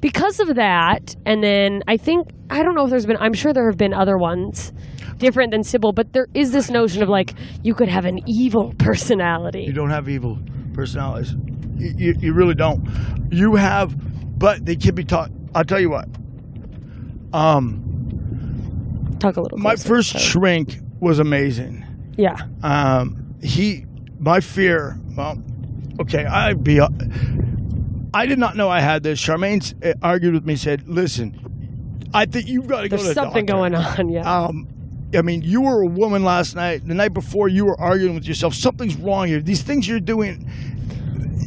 because of that, and then I think I don't know if there's been. I'm sure there have been other ones different than Sybil, but there is this notion of like you could have an evil personality. You don't have evil personalities. You, you, you really don't. You have, but they can be taught. I'll tell you what. Um, Talk a little. my closer, first so- shrink was amazing. yeah. Um, he, my fear. Well, okay, I'd be. I did not know I had this. Charmaine uh, argued with me. Said, "Listen, I think you've got to go to There's something going on. Yeah. Um, I mean, you were a woman last night. The night before, you were arguing with yourself. Something's wrong here. These things you're doing,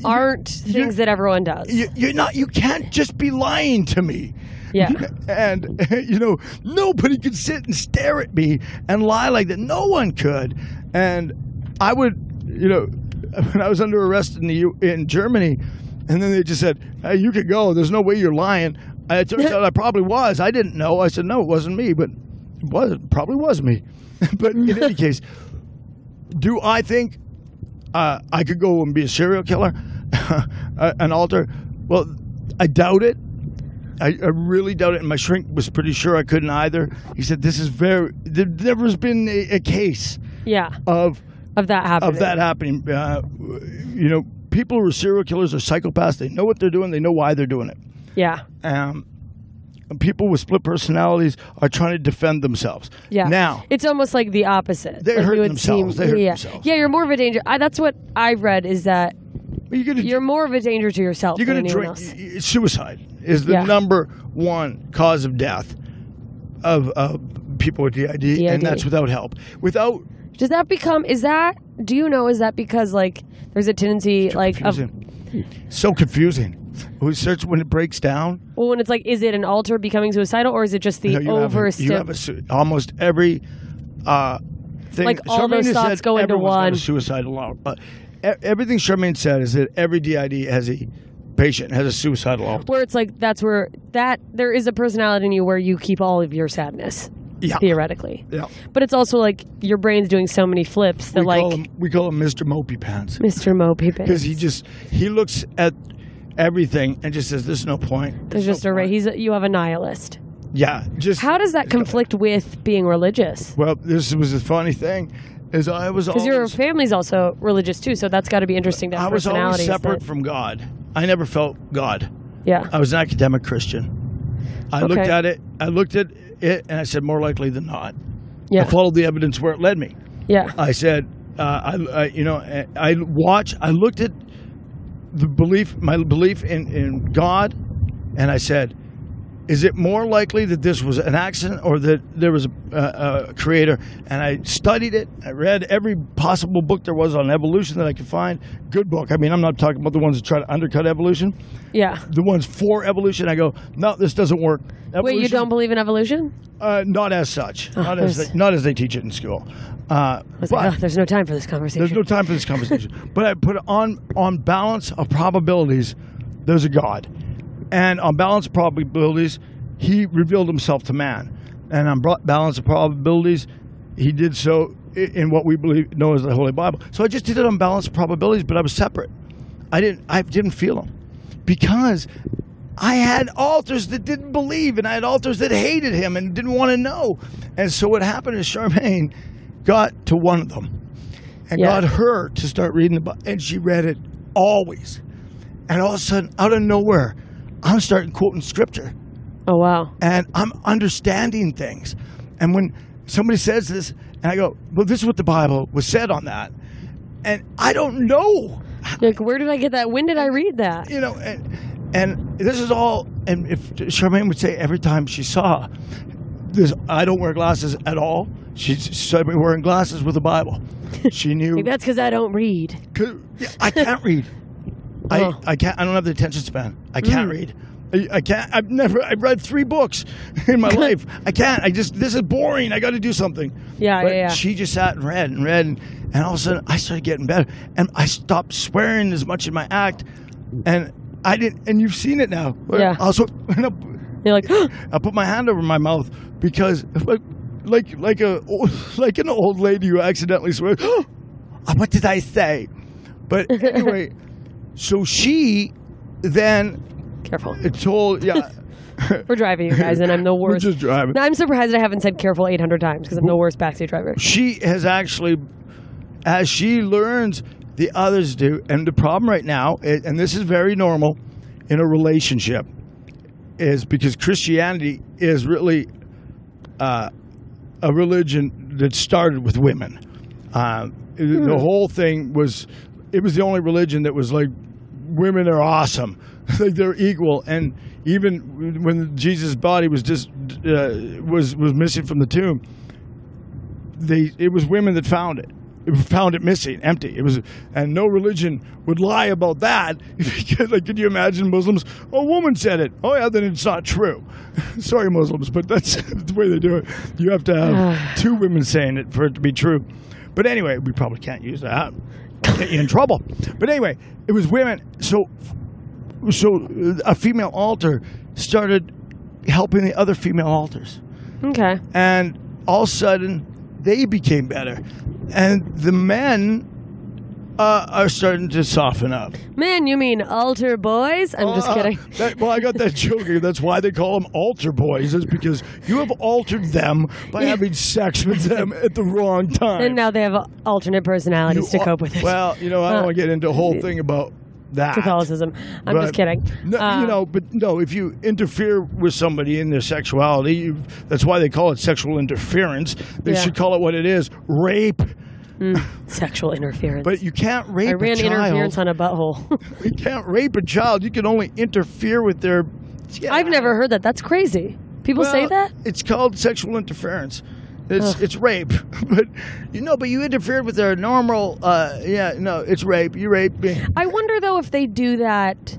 Aren't things that everyone does. you, you're not. You can't just be lying to me. yeah. And you know, nobody could sit and stare at me and lie like that. No one could. And I would, you know, when I was under arrest in the U- in Germany, and then they just said, "Hey, you could go. There's no way you're lying." And it turns out I probably was. I didn't know. I said, "No, it wasn't me," but was. Probably was me. but in any case, do I think uh, I could go and be a serial killer, uh, an alter? Well, I doubt it. I, I really doubt it. And my shrink was pretty sure I couldn't either. He said, "This is very. There never has been a, a case Yeah. of Of that happening. of that happening. Uh, you know, people who are serial killers are psychopaths. They know what they're doing. They know why they're doing it. Yeah. Um, people with split personalities are trying to defend themselves. Yeah. Now, it's almost like the opposite. They're like would themselves. Seem, They hurt yeah. themselves. Yeah, you're more of a danger. I, that's what I've read is that you're gonna you're more of a danger to yourself you're going to anyone drink. else. Suicide is the Yeah. number one cause of death of uh, people with DID, and that's without help. Without Does that become? Is that? Do you know? Is that because like there's a tendency like of so confusing. It starts when it breaks down. well when it's like is it an alter becoming suicidal or is it just the No, you have a- over you have a su- almost every uh, thing. Like, all Charmaine those has thoughts said go into everyone's got one. a suicidal. But e- everything Charmaine said is that every DID has a patient has a suicidal alert. where it's like that's where that there is a personality in you where you keep all of your sadness Yeah. theoretically. Yeah. But it's also like your brain's doing so many flips that We like call him we call him Mr. Mopey Pants Mr. Mopey Pants. because he just he looks at everything and just says, "There's no point." There's just no a point." he's a, you have a nihilist. yeah. Just How does that conflict with being religious? well, this was the funny thing is I was Because your family's also religious too, so that's got to be interesting to have I was always personalities. separate that- from God. I never felt God. yeah, I was an academic Christian. I looked at it. I looked at it, and I said, more likely than not. yeah, I followed the evidence where it led me. yeah, I said, uh, I, I, you know, I- I watch. I looked at the belief, my belief in in God, and I said, is it more likely that this was an accident or that there was a, a, a creator? And I studied it. I read every possible book there was on evolution that I could find. Good book. I mean, I'm not talking about the ones that try to undercut evolution. yeah. The ones for evolution, I go, no, this doesn't work. Wait, you don't believe in evolution? Uh, not as such. not as they, not as they teach it in school. Uh, was like, but- there's no time for this conversation. there's no time for this conversation. but I put it on on balance of probabilities. There's a God, and on balance of probabilities, He revealed Himself to man, and on balance of probabilities, He did so in what we believe know as the Holy Bible. So I just did it on balance of probabilities, but I was separate. I didn't. I didn't feel Him because I had alters that didn't believe, and I had alters that hated him and didn't want to know. And so what happened is Charmaine got to one of them and Yeah. got her to start reading the Bible, and she read it always. And all of a sudden, out of nowhere, I'm starting quoting scripture, Oh wow. and I'm understanding things. And when somebody says this, and I go, "Well, this is what the Bible was said on that," and I don't know like, where did I get that? When did I read that? you know, and, and this is all. And if Charmaine would say every time she saw this, I don't wear glasses at all. She started me wearing glasses with the Bible. She knew. Like, that's because I don't read. yeah, I can't read. I, Oh. I can't. I don't have the attention span. I can't mm. read. I, I can't. I've never. I've read three books in my life. I can't. I just. This is boring. I got to do something. Yeah, But yeah, yeah. She just sat and read and read, and, and all of a sudden I started getting better, and I stopped swearing as much in my act, and I didn't. And you've seen it now. Yeah. Also, You're like, I put my hand over my mouth because like like like a like an old lady who accidentally swears. what did I say? But anyway, so she then careful. told yeah. We're driving, you guys, and I'm the worst. We're just driving. No, I'm surprised I haven't said careful 800 times because I'm the worst backseat driver. she has actually, as she learns, the others do. And the problem right now, and this is very normal in a relationship, is because Christianity is really uh, a religion that started with women. Uh, The whole thing was, it was the only religion that was like, women are awesome, like they're equal, and even when Jesus' body was just uh, was was missing from the tomb, they it was women that found it. It found it missing, empty. It was, and no religion would lie about that. Because, like, could you imagine Muslims? A woman said it. Oh yeah, then it's not true. Sorry, Muslims, but that's the way they do it. You have to have two women saying it for it to be true. But anyway, we probably can't use that. Get you in trouble. But anyway, it was women. So, so uh, a female alter started helping the other female alters Okay. and all of a sudden they became better and the men uh, are starting to soften up. Man, you mean altar boys? I'm just Uh, kidding. that- well, I got that joke. That's why they call them altar boys, is because you have altered them by having sex with them at the wrong time. And now they have alternate personalities You to are- cope with it. Well, you know, I don't Uh, want to get into a whole thing about that. Catholicism. I'm But- just kidding. No, Uh, you know, but no, if you interfere with somebody in their sexuality, you, that's why they call it sexual interference. They Yeah. should call it what it is rape. sexual interference. But you can't rape I ran a child. interference on a butthole. you can't rape a child. You can only interfere with their. Get I've never heard that. That's crazy. People say that? It's called sexual interference. It's it's rape, but you know, but you interfered with their normal. Uh, yeah, no, it's rape. You raped me I wonder though if they do that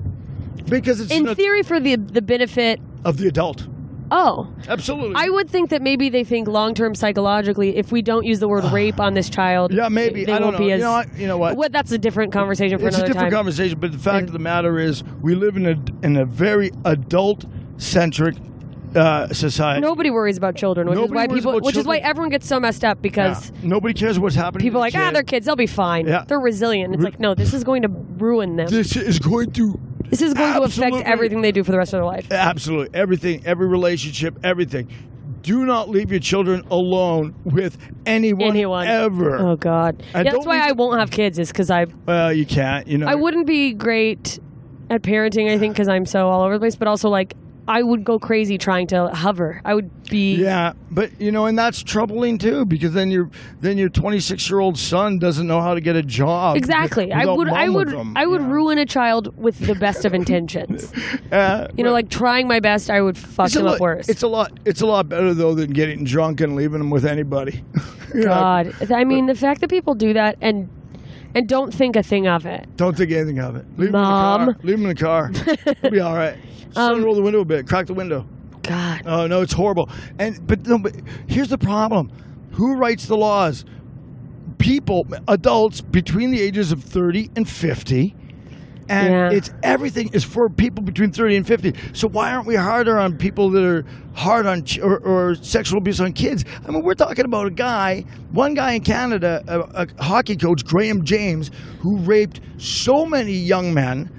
because it's in theory for the the benefit. of the adult. Oh, Absolutely. I would think that maybe they think long term psychologically, if we don't use the word rape on this child, yeah, maybe. they I don't won't know. be as. you know what? You know what? What? That's a different conversation for it's a different time. conversation, but the fact of the matter is, we live in a in a very adult centric uh, society. Nobody worries about children, which Nobody is why people, which is why everyone gets so messed up Yeah. because Nobody cares what's happening. people are like, ah, kid. they're kids, they'll be fine. Yeah. They're resilient. It's like, no, this is going to ruin them. This is going to This is going to affect everything they do for the rest of their life. Absolutely. Everything, every relationship, everything. Do not leave your children alone with anyone, Anyone. ever. Oh God. Yeah, that's why I won't have kids. Is because I Well, you can't. You know. I wouldn't be great at parenting. I think because I'm so all over the place, but also like I would go crazy trying to hover. I would be. Yeah, but you know, and that's troubling too, because then your then your 26 year old son doesn't know how to get a job. Exactly. I would. I would. I would you know. ruin a child with the best of intentions. Uh, You know, like trying my best, I would fuck him lot, up worse. It's a lot. It's a lot better though than getting drunk and leaving him with anybody. You know, God. I mean, the fact that people do that and and don't think a thing of it. Don't think anything of it. Leave Mom. Him in the car. Leave him in the car. He'll be all right. Son, um, roll the window a bit. Crack the window. God. Oh no, it's horrible. And but no, but here's the problem: who writes the laws? People, adults between the ages of thirty and fifty, and Yeah. it's everything is for people between thirty and fifty. So why aren't we harder on people that are hard on ch- or, or sexual abuse on kids? I mean, we're talking about a guy, one guy in Canada, a, a hockey coach, Graham James, who raped so many young men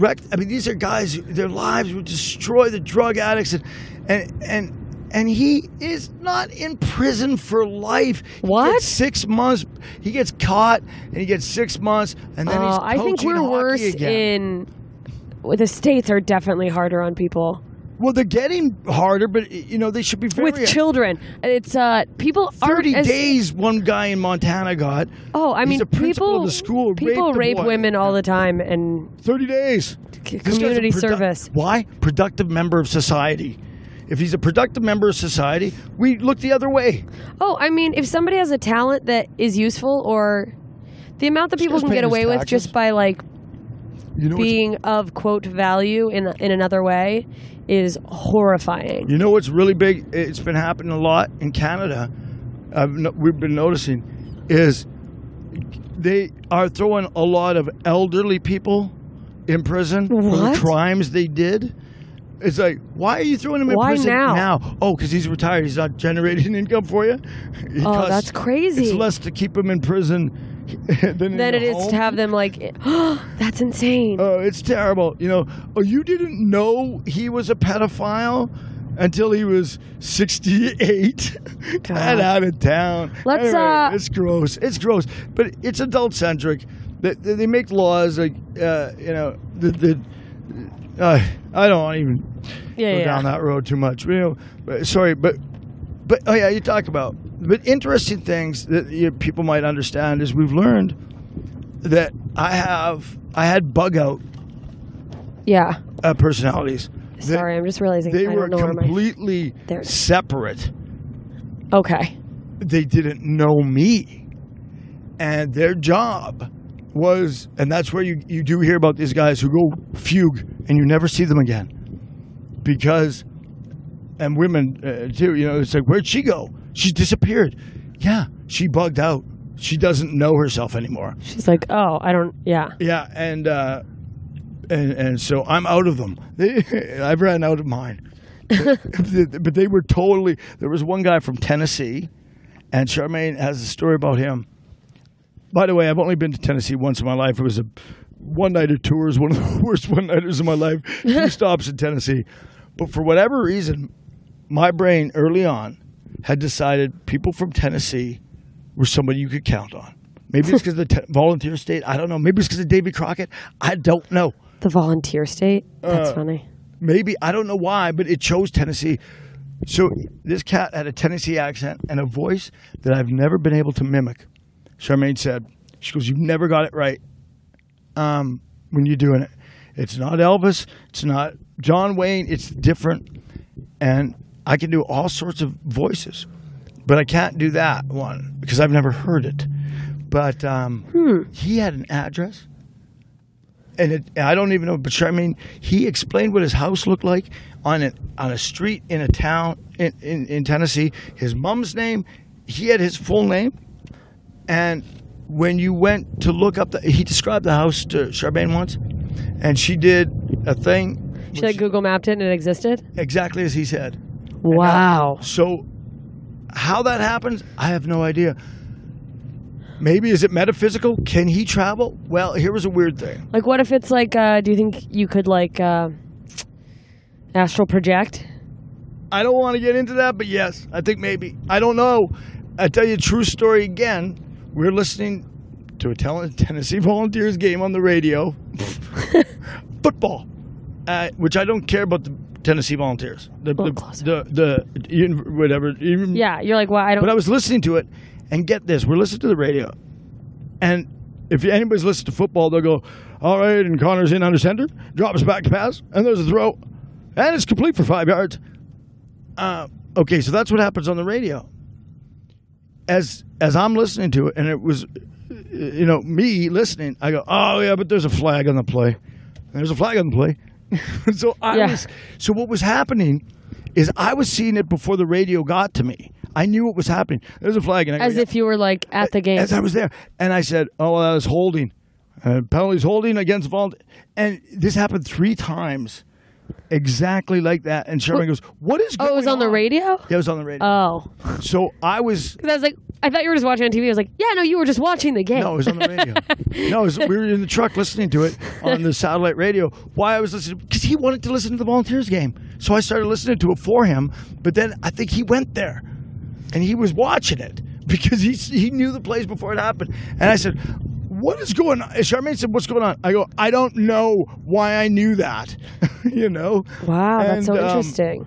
wrecked. I mean, these are guys. Their lives were destroyed. The drug addicts, and and and, and he is not in prison for life. What? six months. He gets caught, and he gets six months, and then he's Oh, I think we're worse again. in. The states are definitely harder on people Well, they're getting harder, but you know they should be very with children. It's uh people Thirty as- days. One guy in Montana got. Oh, I mean, people the school, people rape women all the time, and Thirty days. c- This guy's a community service. Why? Productive member of society. If he's a productive member of society, we look the other way. Oh, I mean, if somebody has a talent that is useful, or the amount that people can get away with just by like You know being of quote value in in another way, is horrifying. You know what's really big? It's been happening a lot in Canada. I've no, we've been noticing is they are throwing a lot of elderly people in prison for the crimes they did. It's like, why are you throwing him in Why prison now? Oh, because he's retired. He's not generating income for you. It Oh, costs- that's crazy. It's less to keep him in prison than Than it is home. to have them like, oh, that's insane. Oh, it's terrible. You know, oh, you didn't know he was a pedophile until he was 68 God. and out of town. Let's, Anyway, uh, It's gross. It's gross. But it's adult centric. They, they make laws like, uh, you know, the. the uh, I don't want to even yeah, go yeah. down that road too much. You know, sorry, but but oh yeah, you talk about but interesting things that you, people might understand is we've learned that I have I had bug out yeah. uh, personalities. Sorry, I'm just realizing they I were don't know where my. completely separate. Okay. They didn't know me, and their job was, and that's where you you do hear about these guys who go fugue and you never see them again, because, and women uh, too. You know, it's like where'd she go? She disappeared. Yeah, she bugged out. She doesn't know herself anymore. She's like, oh, I don't. Yeah. Yeah, and uh, and and so I'm out of them. I've ran out of mine. but, but they were totally. There was one guy from Tennessee, and Charmaine has a story about him. By the way, I've only been to Tennessee once in my life. It was a one nighter tour. It one of the worst one nighters of my life. Two stops in Tennessee. But for whatever reason, my brain early on had decided people from Tennessee were somebody you could count on. Maybe it's because of the te- volunteer state. I don't know. Maybe it's because of Davy Crockett. I don't know. The volunteer state. That's Uh, funny. Maybe I don't know why, but it chose Tennessee. So this cat had a Tennessee accent and a voice that I've never been able to mimic. Charmaine said, "She goes, you've never got it right um, when you're doing it. It's not Elvis. It's not John Wayne. It's different, and I can do all sorts of voices, but I can't do that one because I've never heard it. But um, he had an address." and it, I don't even know. But I mean, he explained what his house looked like on a on a street in a town in, in, in Tennessee. His mom's name, he had his full name, and when you went to look up the, he described the house to Charmaine once, and she did a thing She like Google mapped it and it existed. exactly as he said. Wow. So, how that happens, I have no idea. Maybe is it metaphysical? Can he travel? Well, here was a weird thing. Like, what if it's like? Uh, do you think you could like uh, astral project? I don't want to get into that, but yes, I think maybe. I don't know. I tell you a true story again. We are listening to a Tennessee Volunteers game on the radio, football, uh, which I don't care about the Tennessee Volunteers. The the, the, the whatever. Even, Yeah, you're like, well, I don't. But I was listening to it, and get this: we're listening to the radio, and if anybody's listened to football, they'll go, "All right," and Connor's in under center, drops back to pass, and there's a throw, and it's complete for five yards. Uh, okay, so that's what happens on the radio. As as I'm listening to it, and it was, you know, me listening, I go, "Oh yeah, but there's a flag on the play. There's a flag on the play." so I Yeah. was. So what was happening is I was seeing it before the radio got to me. I knew what was happening. There's a flag, and I go, as "Yeah." if you were like at the game. as I was there, and I said, "Oh, well, that was holding, uh, penalties holding against Vol." And this happened three times, exactly like that. And Charmaine goes, "What is?" Going on?" Oh, it was on the radio. Yeah, it was on the radio. Oh, so I was. because I was like, I thought you were just watching on TV. I was like, yeah, no, you were just watching the game. No, it was on the radio. no, it was, we were in the truck listening to it on the satellite radio. Why I was listening because he wanted to listen to the Volunteers game, so I started listening to it for him. But then I think he went there, and he was watching it because he he knew the plays before it happened. And I said, "What is going on?" Charmaine said, "What's going on?" I go, "I don't know why I knew that." you know? Wow, that's so um, interesting.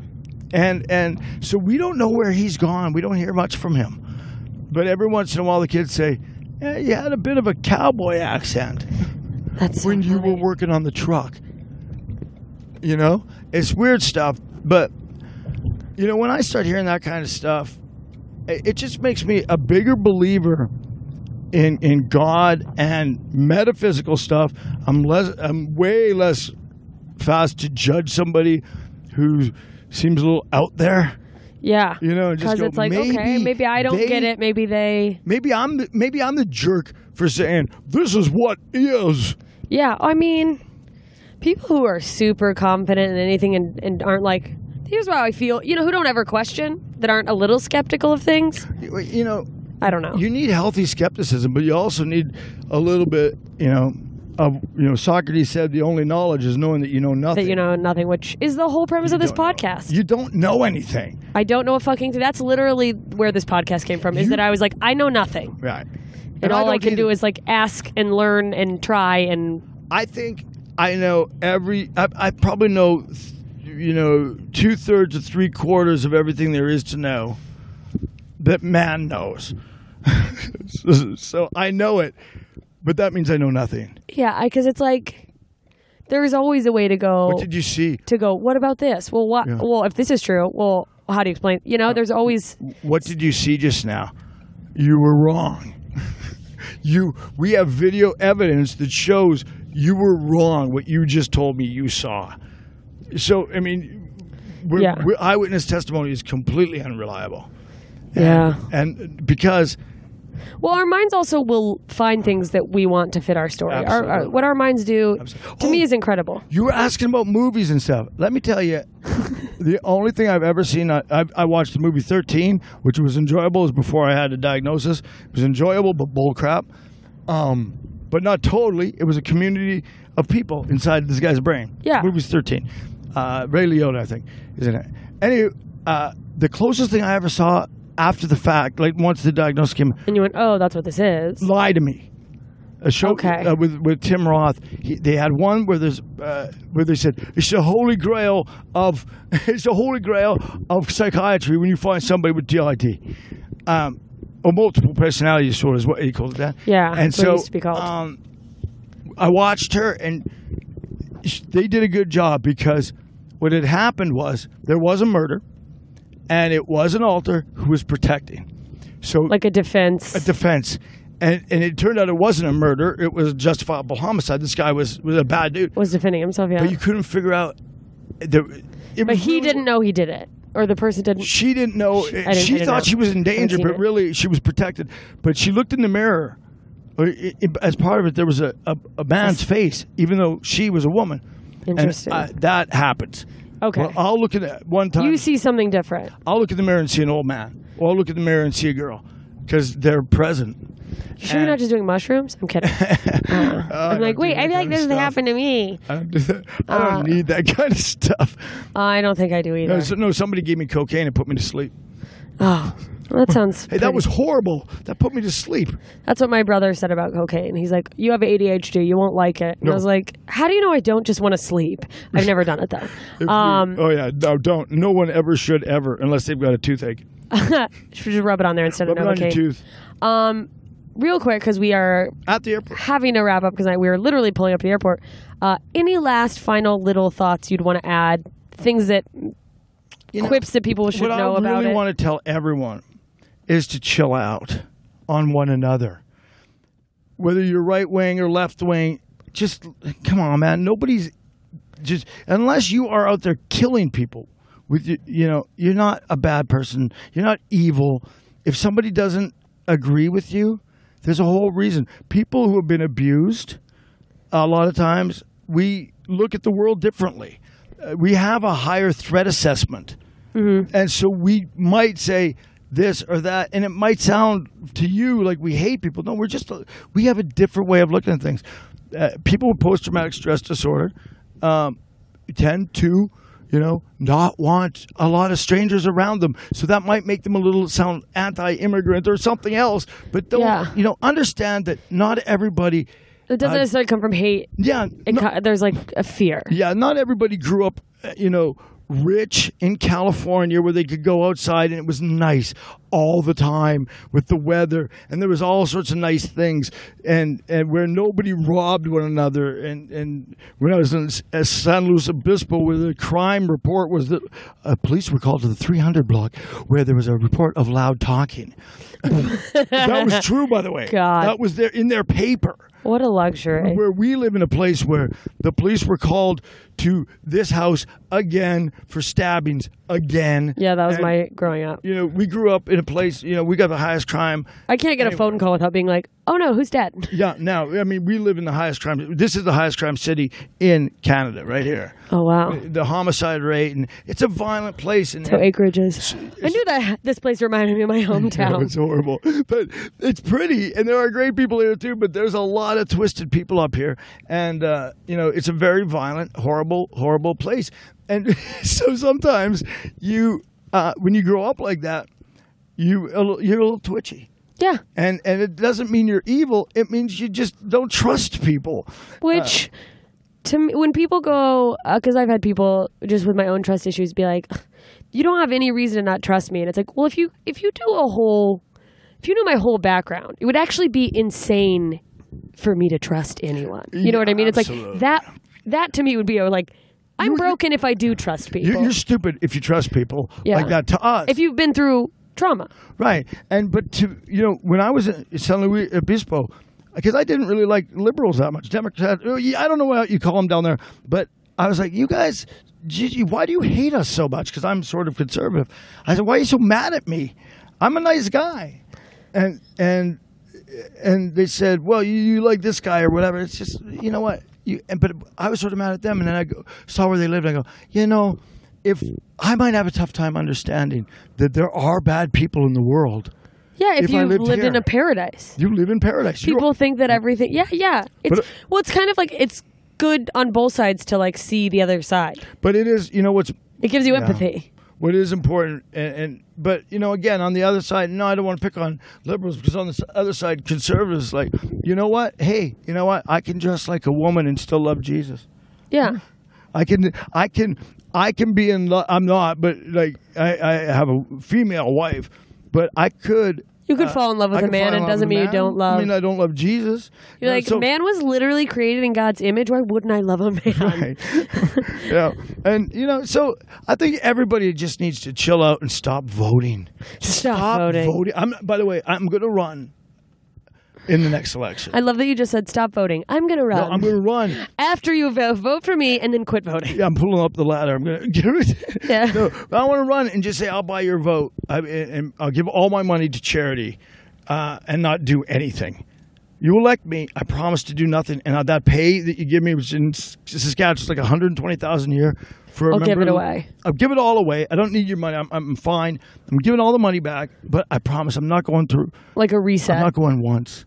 and and so we don't know where he's gone. We don't hear much from him. But every once in a while, the kids say, eh, "You had a bit of a cowboy accent That's so when you were working on the truck." You know, it's weird stuff. But you know, when I start hearing that kind of stuff, it just makes me a bigger believer in in God and metaphysical stuff. I'm less. I'm way less fast to judge somebody who seems a little out there. Yeah, You know, just because it's like, okay, maybe maybe I don't they- get it. Maybe they. Maybe I'm the, maybe I'm the jerk for saying this is what is. Yeah, I mean, people who are super confident in anything and, and aren't like, here's how I feel. You know, who don't ever question, that aren't a little skeptical of things. You know, I don't know. you need healthy skepticism, but you also need a little bit, you know, of you know. Socrates said the only knowledge is knowing that you know nothing. that you know nothing, which is the whole premise of this don't know. podcast. You don't know anything, I don't know a fucking thing. That's literally where this podcast came from. Is that I was like, I know nothing, right? and, all I, don't can do is like ask and learn and try and I think I know every. I, I probably know, th- you know, two thirds or three quarters of everything there is to know that man knows. So, so I know it, but that means I know nothing. yeah, because it's like there's always a way to go. What did you see? to go? What about this? Well, what? Yeah. Well, if this is true, well, how do you explain? You know, there's always What did you see just now? You were wrong. you. We have video evidence that shows you were wrong. What you just told me you saw. So I mean, we're, Yeah. we're- eyewitness testimony is completely unreliable. yeah. and because Well, our minds also will find things that we want to fit our story. Our, our, what our minds do Absolutely. to me Oh. is incredible. you were asking about movies and stuff, let me tell you, the only thing I've ever seen, I, I, I watched the movie Thirteen, which was enjoyable. It was before I had a diagnosis. It was enjoyable, but bull crap. um, but not totally. It was a community of people inside this guy's brain. Yeah. The movie's 13. Uh, Ray Liotta, I think, isn't it. Anyway, uh, the closest thing I ever saw after the fact, like once the diagnosis came, And you went, oh, that's what this is. lie to me. A show Okay. uh, with with Tim Roth. He, they had one where there's uh, where they said it's the holy grail of it's the holy grail of psychiatry when you find somebody with DID, um, or multiple personality disorder is what he called it that. Yeah, and that's what it so used to be called. Um, I watched her and sh- they did a good job because what had happened was there was a murder, and it was an alter who was protecting. So Like a defense. a defense. And, and it turned out it wasn't a murder; it was a justifiable homicide. This guy was was a bad dude, was defending himself, yeah. but you couldn't figure out. The, it But he really- didn't know he did it. Or the person didn't. She didn't know. didn't- she didn't thought know. she was in danger, but it. really she was protected. But she looked in the mirror. or i- i- As part of it, there was a, a, a man's face, even though she was a woman. Interesting. And, uh, that happens. Okay. Well, I'll look at that one time. you see something different. I'll look in the mirror and see an old man, or I'll look in the mirror and see a girl, because they're present. You sure you're not just doing mushrooms? I'm kidding. Uh, I'm like, wait, I feel like this has happened to me. I don't, do that. I Uh, don't need that kind of stuff. I don't think I do either. No, so, no, somebody gave me cocaine and put me to sleep. oh, that sounds. Hey, that pretty- was horrible. That put me to sleep. That's what my brother said about cocaine. He's like, "You have ADHD. You won't like it." And No. I was like, "How do you know I don't just want to sleep?" I've never done it though. Um, oh yeah, no, don't. No one ever should ever, unless they've got a toothache. should just rub it on there instead Rub of it on your Novocaine. tooth Um, real quick because we are at the airport. having to wrap up because we were literally pulling up to the airport. Uh, any last final little thoughts you'd want to add? Things that You know, quips that people should what know I about really it. want to tell everyone is to chill out on one another. Whether you're right wing or left wing, just come on, man. Nobody's just unless you are out there killing people with you. You know, you're not a bad person. You're not evil. If somebody doesn't agree with you, there's a whole reason. People who have been abused, a lot of times we look at the world differently. Uh, we have a higher threat assessment. And so we might say this or that, and it might sound to you like we hate people. No, we're just, we have a different way of looking at things. Uh, people with post traumatic stress disorder um, tend to, you know, not want a lot of strangers around them. So that might make them a little sound anti immigrant or something else. But don't, Yeah. you know, understand that not everybody, it doesn't uh, necessarily come from hate. yeah, no- co- there's like a fear. yeah, not everybody grew up, uh, you know, rich in California where they could go outside and it was nice all the time with the weather and there was all sorts of nice things and and where nobody robbed one another and and when I was in San Luis Obispo where the crime report was that uh, police were called to the 300 block where there was a report of loud talking. that was true by the way. God. That was there in their paper What a luxury. where we live in a place where the police were called to this house again for stabbings again. Yeah, that was And, my growing up. You know, we grew up in a place. You know, we got the highest crime. I can't get a phone call without being like, "Oh no, who's dead?" Yeah. Now, I mean, we live in the highest crime. This is the highest crime city in Canada, right here. Oh wow. The homicide rate, and it's a violent place. And So acreage is. I knew that this place reminded me of my hometown. it's horrible, but it's pretty, and there are great people here too. But there's a lot of twisted people up here, and uh, you know it's a very violent, horrible, horrible place. And so sometimes you, uh, when you grow up like that, you you're a little twitchy, yeah, and and it doesn't mean you're evil. It means you just don't trust people. which uh, to me, when people go, uh, because I've had people just with my own trust issues be like, "You don't have any reason to not trust me," and it's like, well, if you if you do a whole, if you knew my whole background, it would actually be insane for me to trust anyone. You know what I mean? It's like that. That to me would be like, I'm broken if I do trust people. You're, you're stupid if you trust people Yeah. like that to us. if you've been through trauma. Right. And but to you know, when I was in San Luis Obispo, because I didn't really like liberals that much. Democrats, oh, I don't know what you call them down there, but I was like, you guys, gee, why do you hate us so much? Because I'm sort of conservative. I said, why are you so mad at me? I'm a nice guy, and and and they said, well, you, you like this guy or whatever. It's just you know what you. And, but I was sort of mad at them, and then I go, saw where they lived. And I go, you know, if hmm. I might have a tough time understanding that there are bad people in the world, Yeah, if, I you lived lived in a paradise. You live in paradise. You- People think that everything. Yeah, yeah. It's But- well, it's kind of like it's good on both sides to like see the other side. but it is, you know, what's It gives you Yeah. empathy. what is important and, and but you know again on the other side no i don't want to pick on liberals because on the other side conservatives like you know what hey you know what i can dress like a woman and still love jesus Yeah. i can i can i can be in love i'm not but like i i have a female wife but i could You could uh, fall in love with I a man, love doesn't mean you don't love. i mean i don't love jesus You're You like, so- man was literally created in God's image. Why wouldn't I love a man? Right. yeah. And, you know, so I think everybody just needs to chill out and stop voting. Stop voting. I'm, by the way, I'm going to run in the next election. I love that you just said stop voting. I'm gonna run no, I'm going to run. after you vote. Vote for me and then quit voting. Yeah, I'm pulling up the ladder. I'm going to get it. Yeah. No, I want to run and just say, I'll buy your vote. I, and I'll give all my money to charity uh, and not do anything. You elect me, I promise to do nothing. And that pay that you give me, which in Saskatchewan, it's like 150000 a year for a I'll give it away. I'll give it all away. I don't need your money. I'm, I'm fine. I'm giving all the money back, but I promise I'm not going through. Like a reset. I'm not going once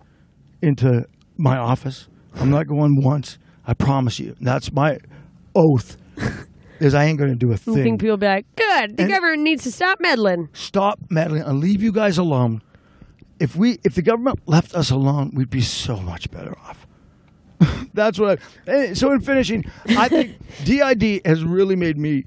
into my office. I'm not going once. I promise you. That's my oath. Is I ain't going to do a thing. think people be like, good. The And- government needs to stop meddling. Stop meddling. I'll leave you guys alone. If we, if the government left us alone, we'd be so much better off. That's what I. eh, So in finishing, I think DID has really made me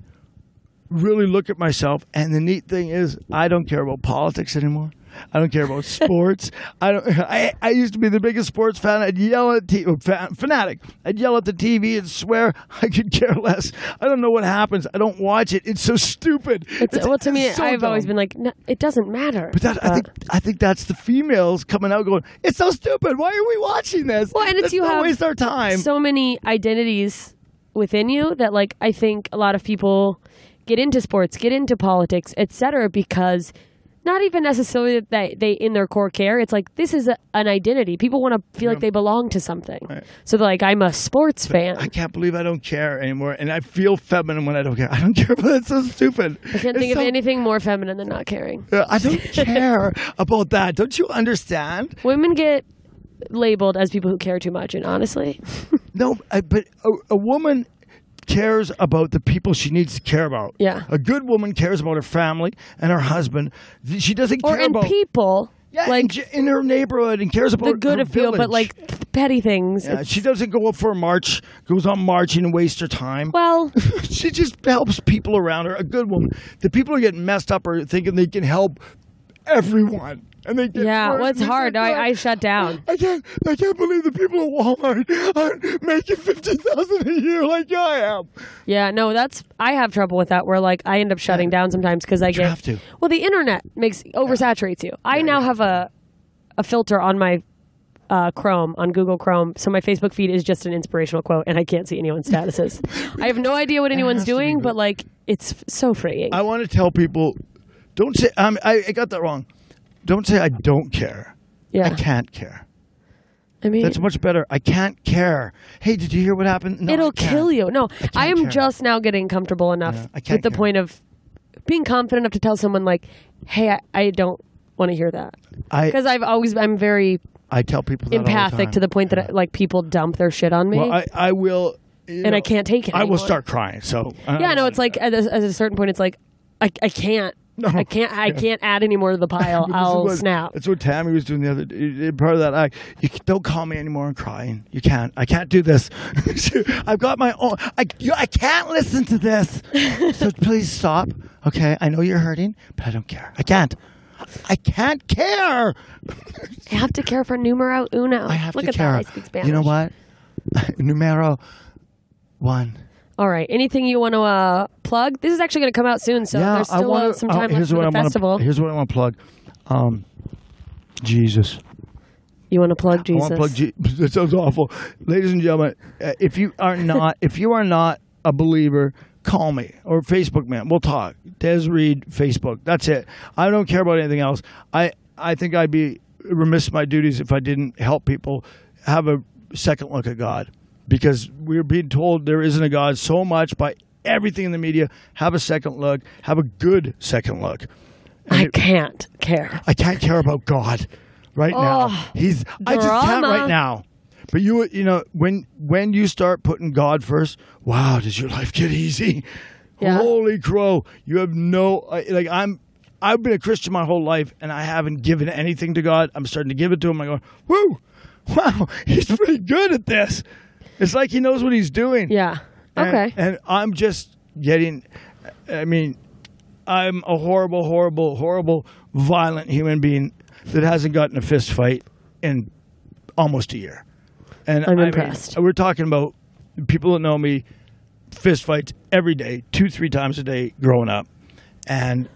really look at myself. And the neat thing is, I don't care about politics anymore. I don't care about sports. I don't. I, I used to be the biggest sports fan. I'd yell at t- oh, fan, fanatic. I'd yell at the TV and swear. I could care less. I don't know what happens. I don't watch it. It's so stupid. It's, well, to me, it's so I've always been like, no, it doesn't matter. But that, I think I think that's the females coming out going, it's so stupid. Why are we watching this? Well, and it's Let's you have waste our time. so many identities within you that like I think a lot of people get into sports, get into politics, etc. because not even necessarily that they, they in their core care. It's like this is a, an identity. People want to feel like they belong to something. So they're like, I'm a sports fan. I can't believe I don't care anymore, and I feel feminine when I don't care. I don't care, but it's so stupid. I can't think of anything more feminine than not caring. I don't care about that. Don't you understand? Women get labeled as people who care too much, and honestly, No, I, but a, a woman cares about the people she needs to care about. Yeah. a good woman cares about her family and her husband. She doesn't or care about people, yeah, like in, in her neighborhood and cares about the good of feel, but like petty things. Yeah, she doesn't go up for a march, goes on marching and waste her time. well, she just helps people around her. A good woman. The people are getting messed up are thinking they can help everyone. And they get yeah, well, it's hard. like, I, I shut down. I can't I can't believe the people at Walmart aren't making fifty thousand a year like I am. Yeah, no, that's I have trouble with that. Where like I end up shutting down sometimes because I get have to. well, the internet makes oversaturates you. I now have a a filter on my uh, Chrome on Google Chrome, so my Facebook feed is just an inspirational quote, and I can't see anyone's statuses. I have no idea what anyone's has to be doing, but like it's so freeing. I want to tell people don't say um, I, I got that wrong. Don't say I don't care. yeah, I can't care. I mean, That's much better. I can't care. Hey, did you hear what happened? No, it'll kill you. No, can't I am care. just now getting comfortable enough Yeah, I with the care. point of being confident enough to tell someone like, "Hey, I, I don't want to hear that," I because I've always I'm very I tell people that all the empathic to the point that like people dump their shit on me. Well, I, I will. And I can't take it I will start crying. So yeah, no, it's like at a, at a certain point, it's like I, I can't, I can't, I can't add any more to the pile. But this is I'll what- snap. That's what Tammy was doing the other day. Part of that act. You don't call me anymore and crying. You can't. I can't do this. I've got my own. I, you, I can't listen to this. so please stop. Okay, I know you're hurting, but I don't care. I can't. I can't care. I have to care for numero uno. I have Look to at care. that. You know what? Numero one. All right. Anything you want to uh, plug? This is actually going to come out soon, so there's still wanna- uh, some oh, time left here's for what the I wanna- festival. here's what I want to plug. Um, Jesus. you want to plug Jesus? I want to plug. Je- that sounds awful, ladies and gentlemen. Uh, if you are not, if you are not a believer, call me or Facebook man. We'll talk. Des Reed, Facebook. That's it. I don't care about anything else. I I think I'd be remiss my duties if I didn't help people have a second look at God, because we're being told there isn't a God so much by everything in the media. Have a second look. Have a good second look. I can't care. I can't care about God right now. Oh, He's I just can't right now. But you you know when when you start putting God first, wow, does your life get easy? Yeah. Holy crow! You have no like I'm. I've been a Christian my whole life, and I haven't given anything to God. I'm starting to give it to Him. I go, whoo, wow, He's pretty good at this. It's like He knows what He's doing. Yeah. And- Okay. And, I'm just getting, I mean, I'm a horrible, horrible, horrible, violent human being that hasn't gotten a fist fight in almost a year. And I'm I mean, impressed. we're talking about people that know me, fist fights every day, two, three times a day growing up, and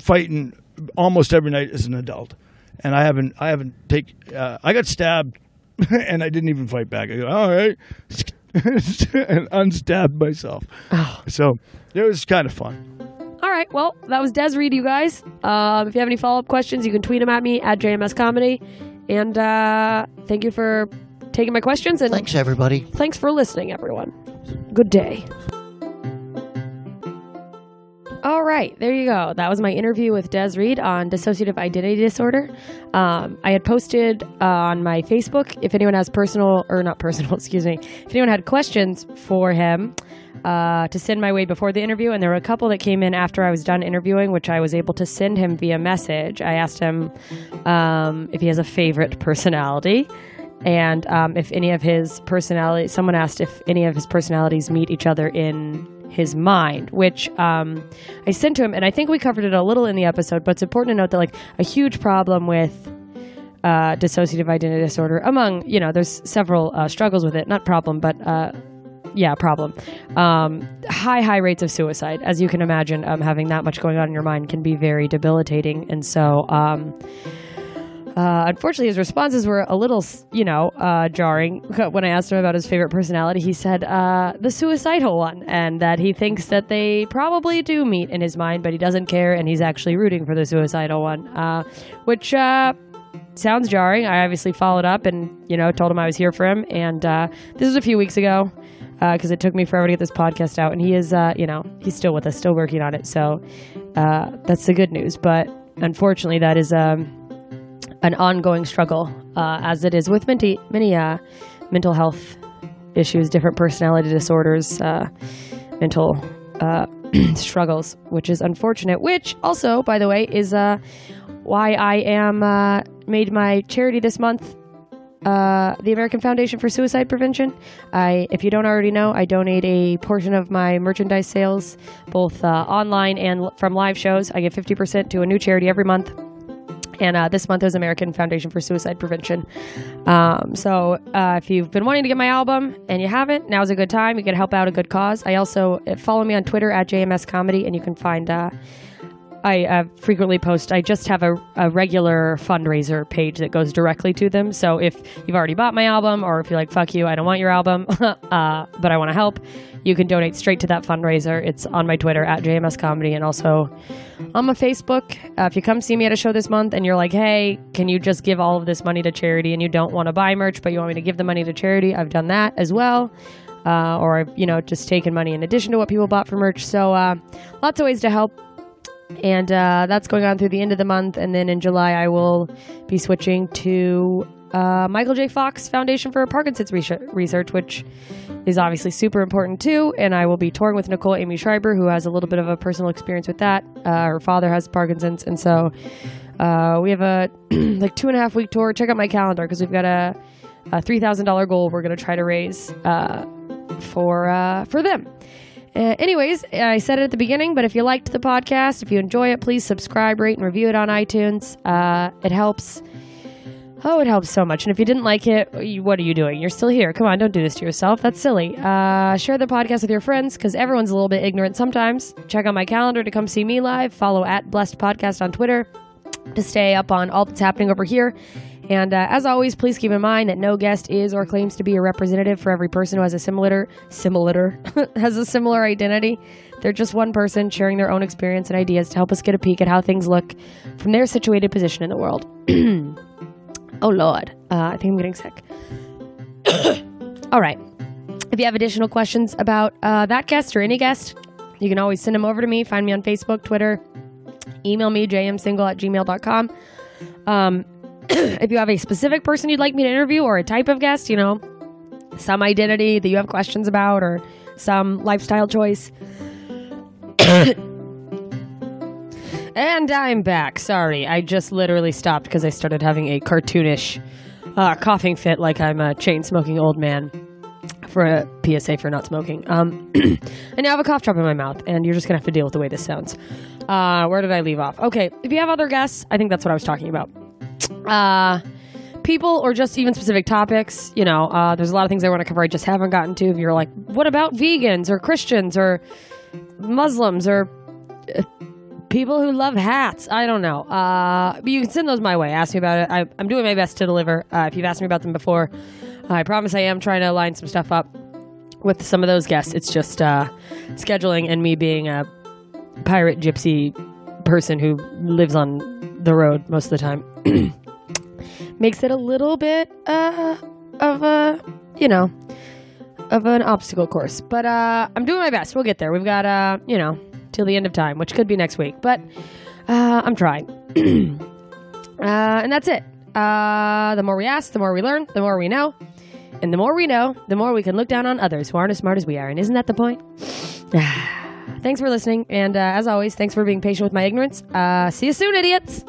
fighting almost every night as an adult. And I haven't, I haven't take, uh, I got stabbed, and I didn't even fight back. I go, all right, and unstabbed myself. Oh. So it was kind of fun. All right. Well, that was Des Reed, you guys. Um, if you have any follow up questions, you can tweet them at me at JMS Comedy. And uh, thank you for taking my questions. And Thanks, everybody. thanks for listening, everyone. Good day. All right, there you go. That was my interview with Des Reed on dissociative identity disorder. Um, I had posted uh, on my Facebook if anyone has personal, or not personal, excuse me, if anyone had questions for him uh, to send my way before the interview. And there were a couple that came in after I was done interviewing, which I was able to send him via message. I asked him um, if he has a favorite personality and um, if any of his personality someone asked if any of his personalities meet each other in his mind which um, i sent to him and i think we covered it a little in the episode but it's important to note that like a huge problem with uh, dissociative identity disorder among you know there's several uh, struggles with it. Not problem but uh, yeah problem. Um, high high rates of suicide as you can imagine um, having that much going on in your mind can be very debilitating. And so um, uh, unfortunately, his responses were a little, you know, uh, jarring. When I asked him about his favorite personality, he said uh, the suicidal one, and that he thinks that they probably do meet in his mind, but he doesn't care, and he's actually rooting for the suicidal one, uh, which uh, sounds jarring. I obviously followed up and, you know, told him I was here for him, and uh, this was a few weeks ago because it took me forever to get this podcast out, and he is, you know, he's still with us, still working on it, so that's the good news. But unfortunately, that is. Um, an ongoing struggle, uh, as it is with many, many uh, mental health issues, different personality disorders, uh, mental uh, struggles, which is unfortunate. Which also, by the way, is uh, why I am uh, made my charity this month. Uh, the American Foundation for Suicide Prevention. I, if you don't already know, I donate a portion of my merchandise sales, both online and from live shows. I give 50% to a new charity every month and uh, this month is American Foundation for Suicide Prevention. Um, so uh, if you've been wanting to get my album and you haven't, now's a good time. You can help out a good cause. I also uh, follow me on Twitter at JMS Comedy, and you can find. I uh, frequently post. I just have a, a regular fundraiser page that goes directly to them. So if you've already bought my album, or if you're like "fuck you," I don't want your album, uh, but I want to help, you can donate straight to that fundraiser. It's on my Twitter at JMS Comedy, and also on my Facebook. Uh, if you come see me at a show this month and you're like, "Hey, can you just give all of this money to charity?" and you don't want to buy merch, but you want me to give the money to charity, I've done that as well. Uh, or you know just taken money in addition to what people bought for merch. So uh, lots of ways to help and uh, that's going on through the end of the month. And then in July, I will be switching to uh, Michael J. Fox Foundation for Parkinson's Research, which is obviously super important too. And I will be touring with Nicole Amy Schreiber, who has a little bit of a personal experience with that. Uh, her father has Parkinson's, and so uh, we have a like two and a half week tour. Check out my calendar because we've got a, a three thousand dollar goal we're going to try to raise uh, for uh, for them. Uh, anyways, I said it at the beginning, but if you liked the podcast, if you enjoy it, please subscribe, rate, and review it on iTunes. Uh, it helps. Oh, it helps so much. And if you didn't like it, what are you doing? You're still here. Come on, don't do this to yourself. That's silly. Uh, share the podcast with your friends because everyone's a little bit ignorant sometimes. Check out my calendar to come see me live. Follow at Blessed Podcast on Twitter to stay up on all that's happening over here. And uh, as always, please keep in mind that no guest is or claims to be a representative for every person who has a similar similar has a similar identity. They're just one person sharing their own experience and ideas to help us get a peek at how things look from their situated position in the world. oh Lord, uh, I think I'm getting sick. All right. If you have additional questions about uh, that guest or any guest, you can always send them over to me. Find me on Facebook, Twitter, email me, jmsingle at gmail.com. Um, if you have a specific person you'd like me to interview or a type of guest, you know, some identity that you have questions about or some lifestyle choice. and I'm back. Sorry, I just literally stopped because I started having a cartoonish uh, coughing fit like I'm a chain smoking old man for a PSA for not smoking. Um, I now have a cough drop in my mouth, and you're just gonna have to deal with the way this sounds. Uh, where did I leave off? Okay, if you have other guests, I think that's what I was talking about. Uh, people or just even specific topics. You know, uh, there's a lot of things I want to cover I just haven't gotten to. If you're like, what about vegans or Christians or Muslims or uh, people who love hats? I don't know. Uh, but you can send those my way. Ask me about it. I, I'm doing my best to deliver. Uh, if you've asked me about them before, I promise I am trying to line some stuff up with some of those guests. It's just uh, scheduling and me being a pirate gypsy person who lives on the road most of the time makes it a little bit uh, of a, you know, of an obstacle course. But uh, I'm doing my best. We'll get there. We've got, uh, you know, till the end of time, which could be next week. But uh, I'm trying. uh, and that's it. Uh, the more we ask, the more we learn, the more we know. And the more we know, the more we can look down on others who aren't as smart as we are. And isn't that the point? thanks for listening. And uh, as always, thanks for being patient with my ignorance. See you soon, idiots.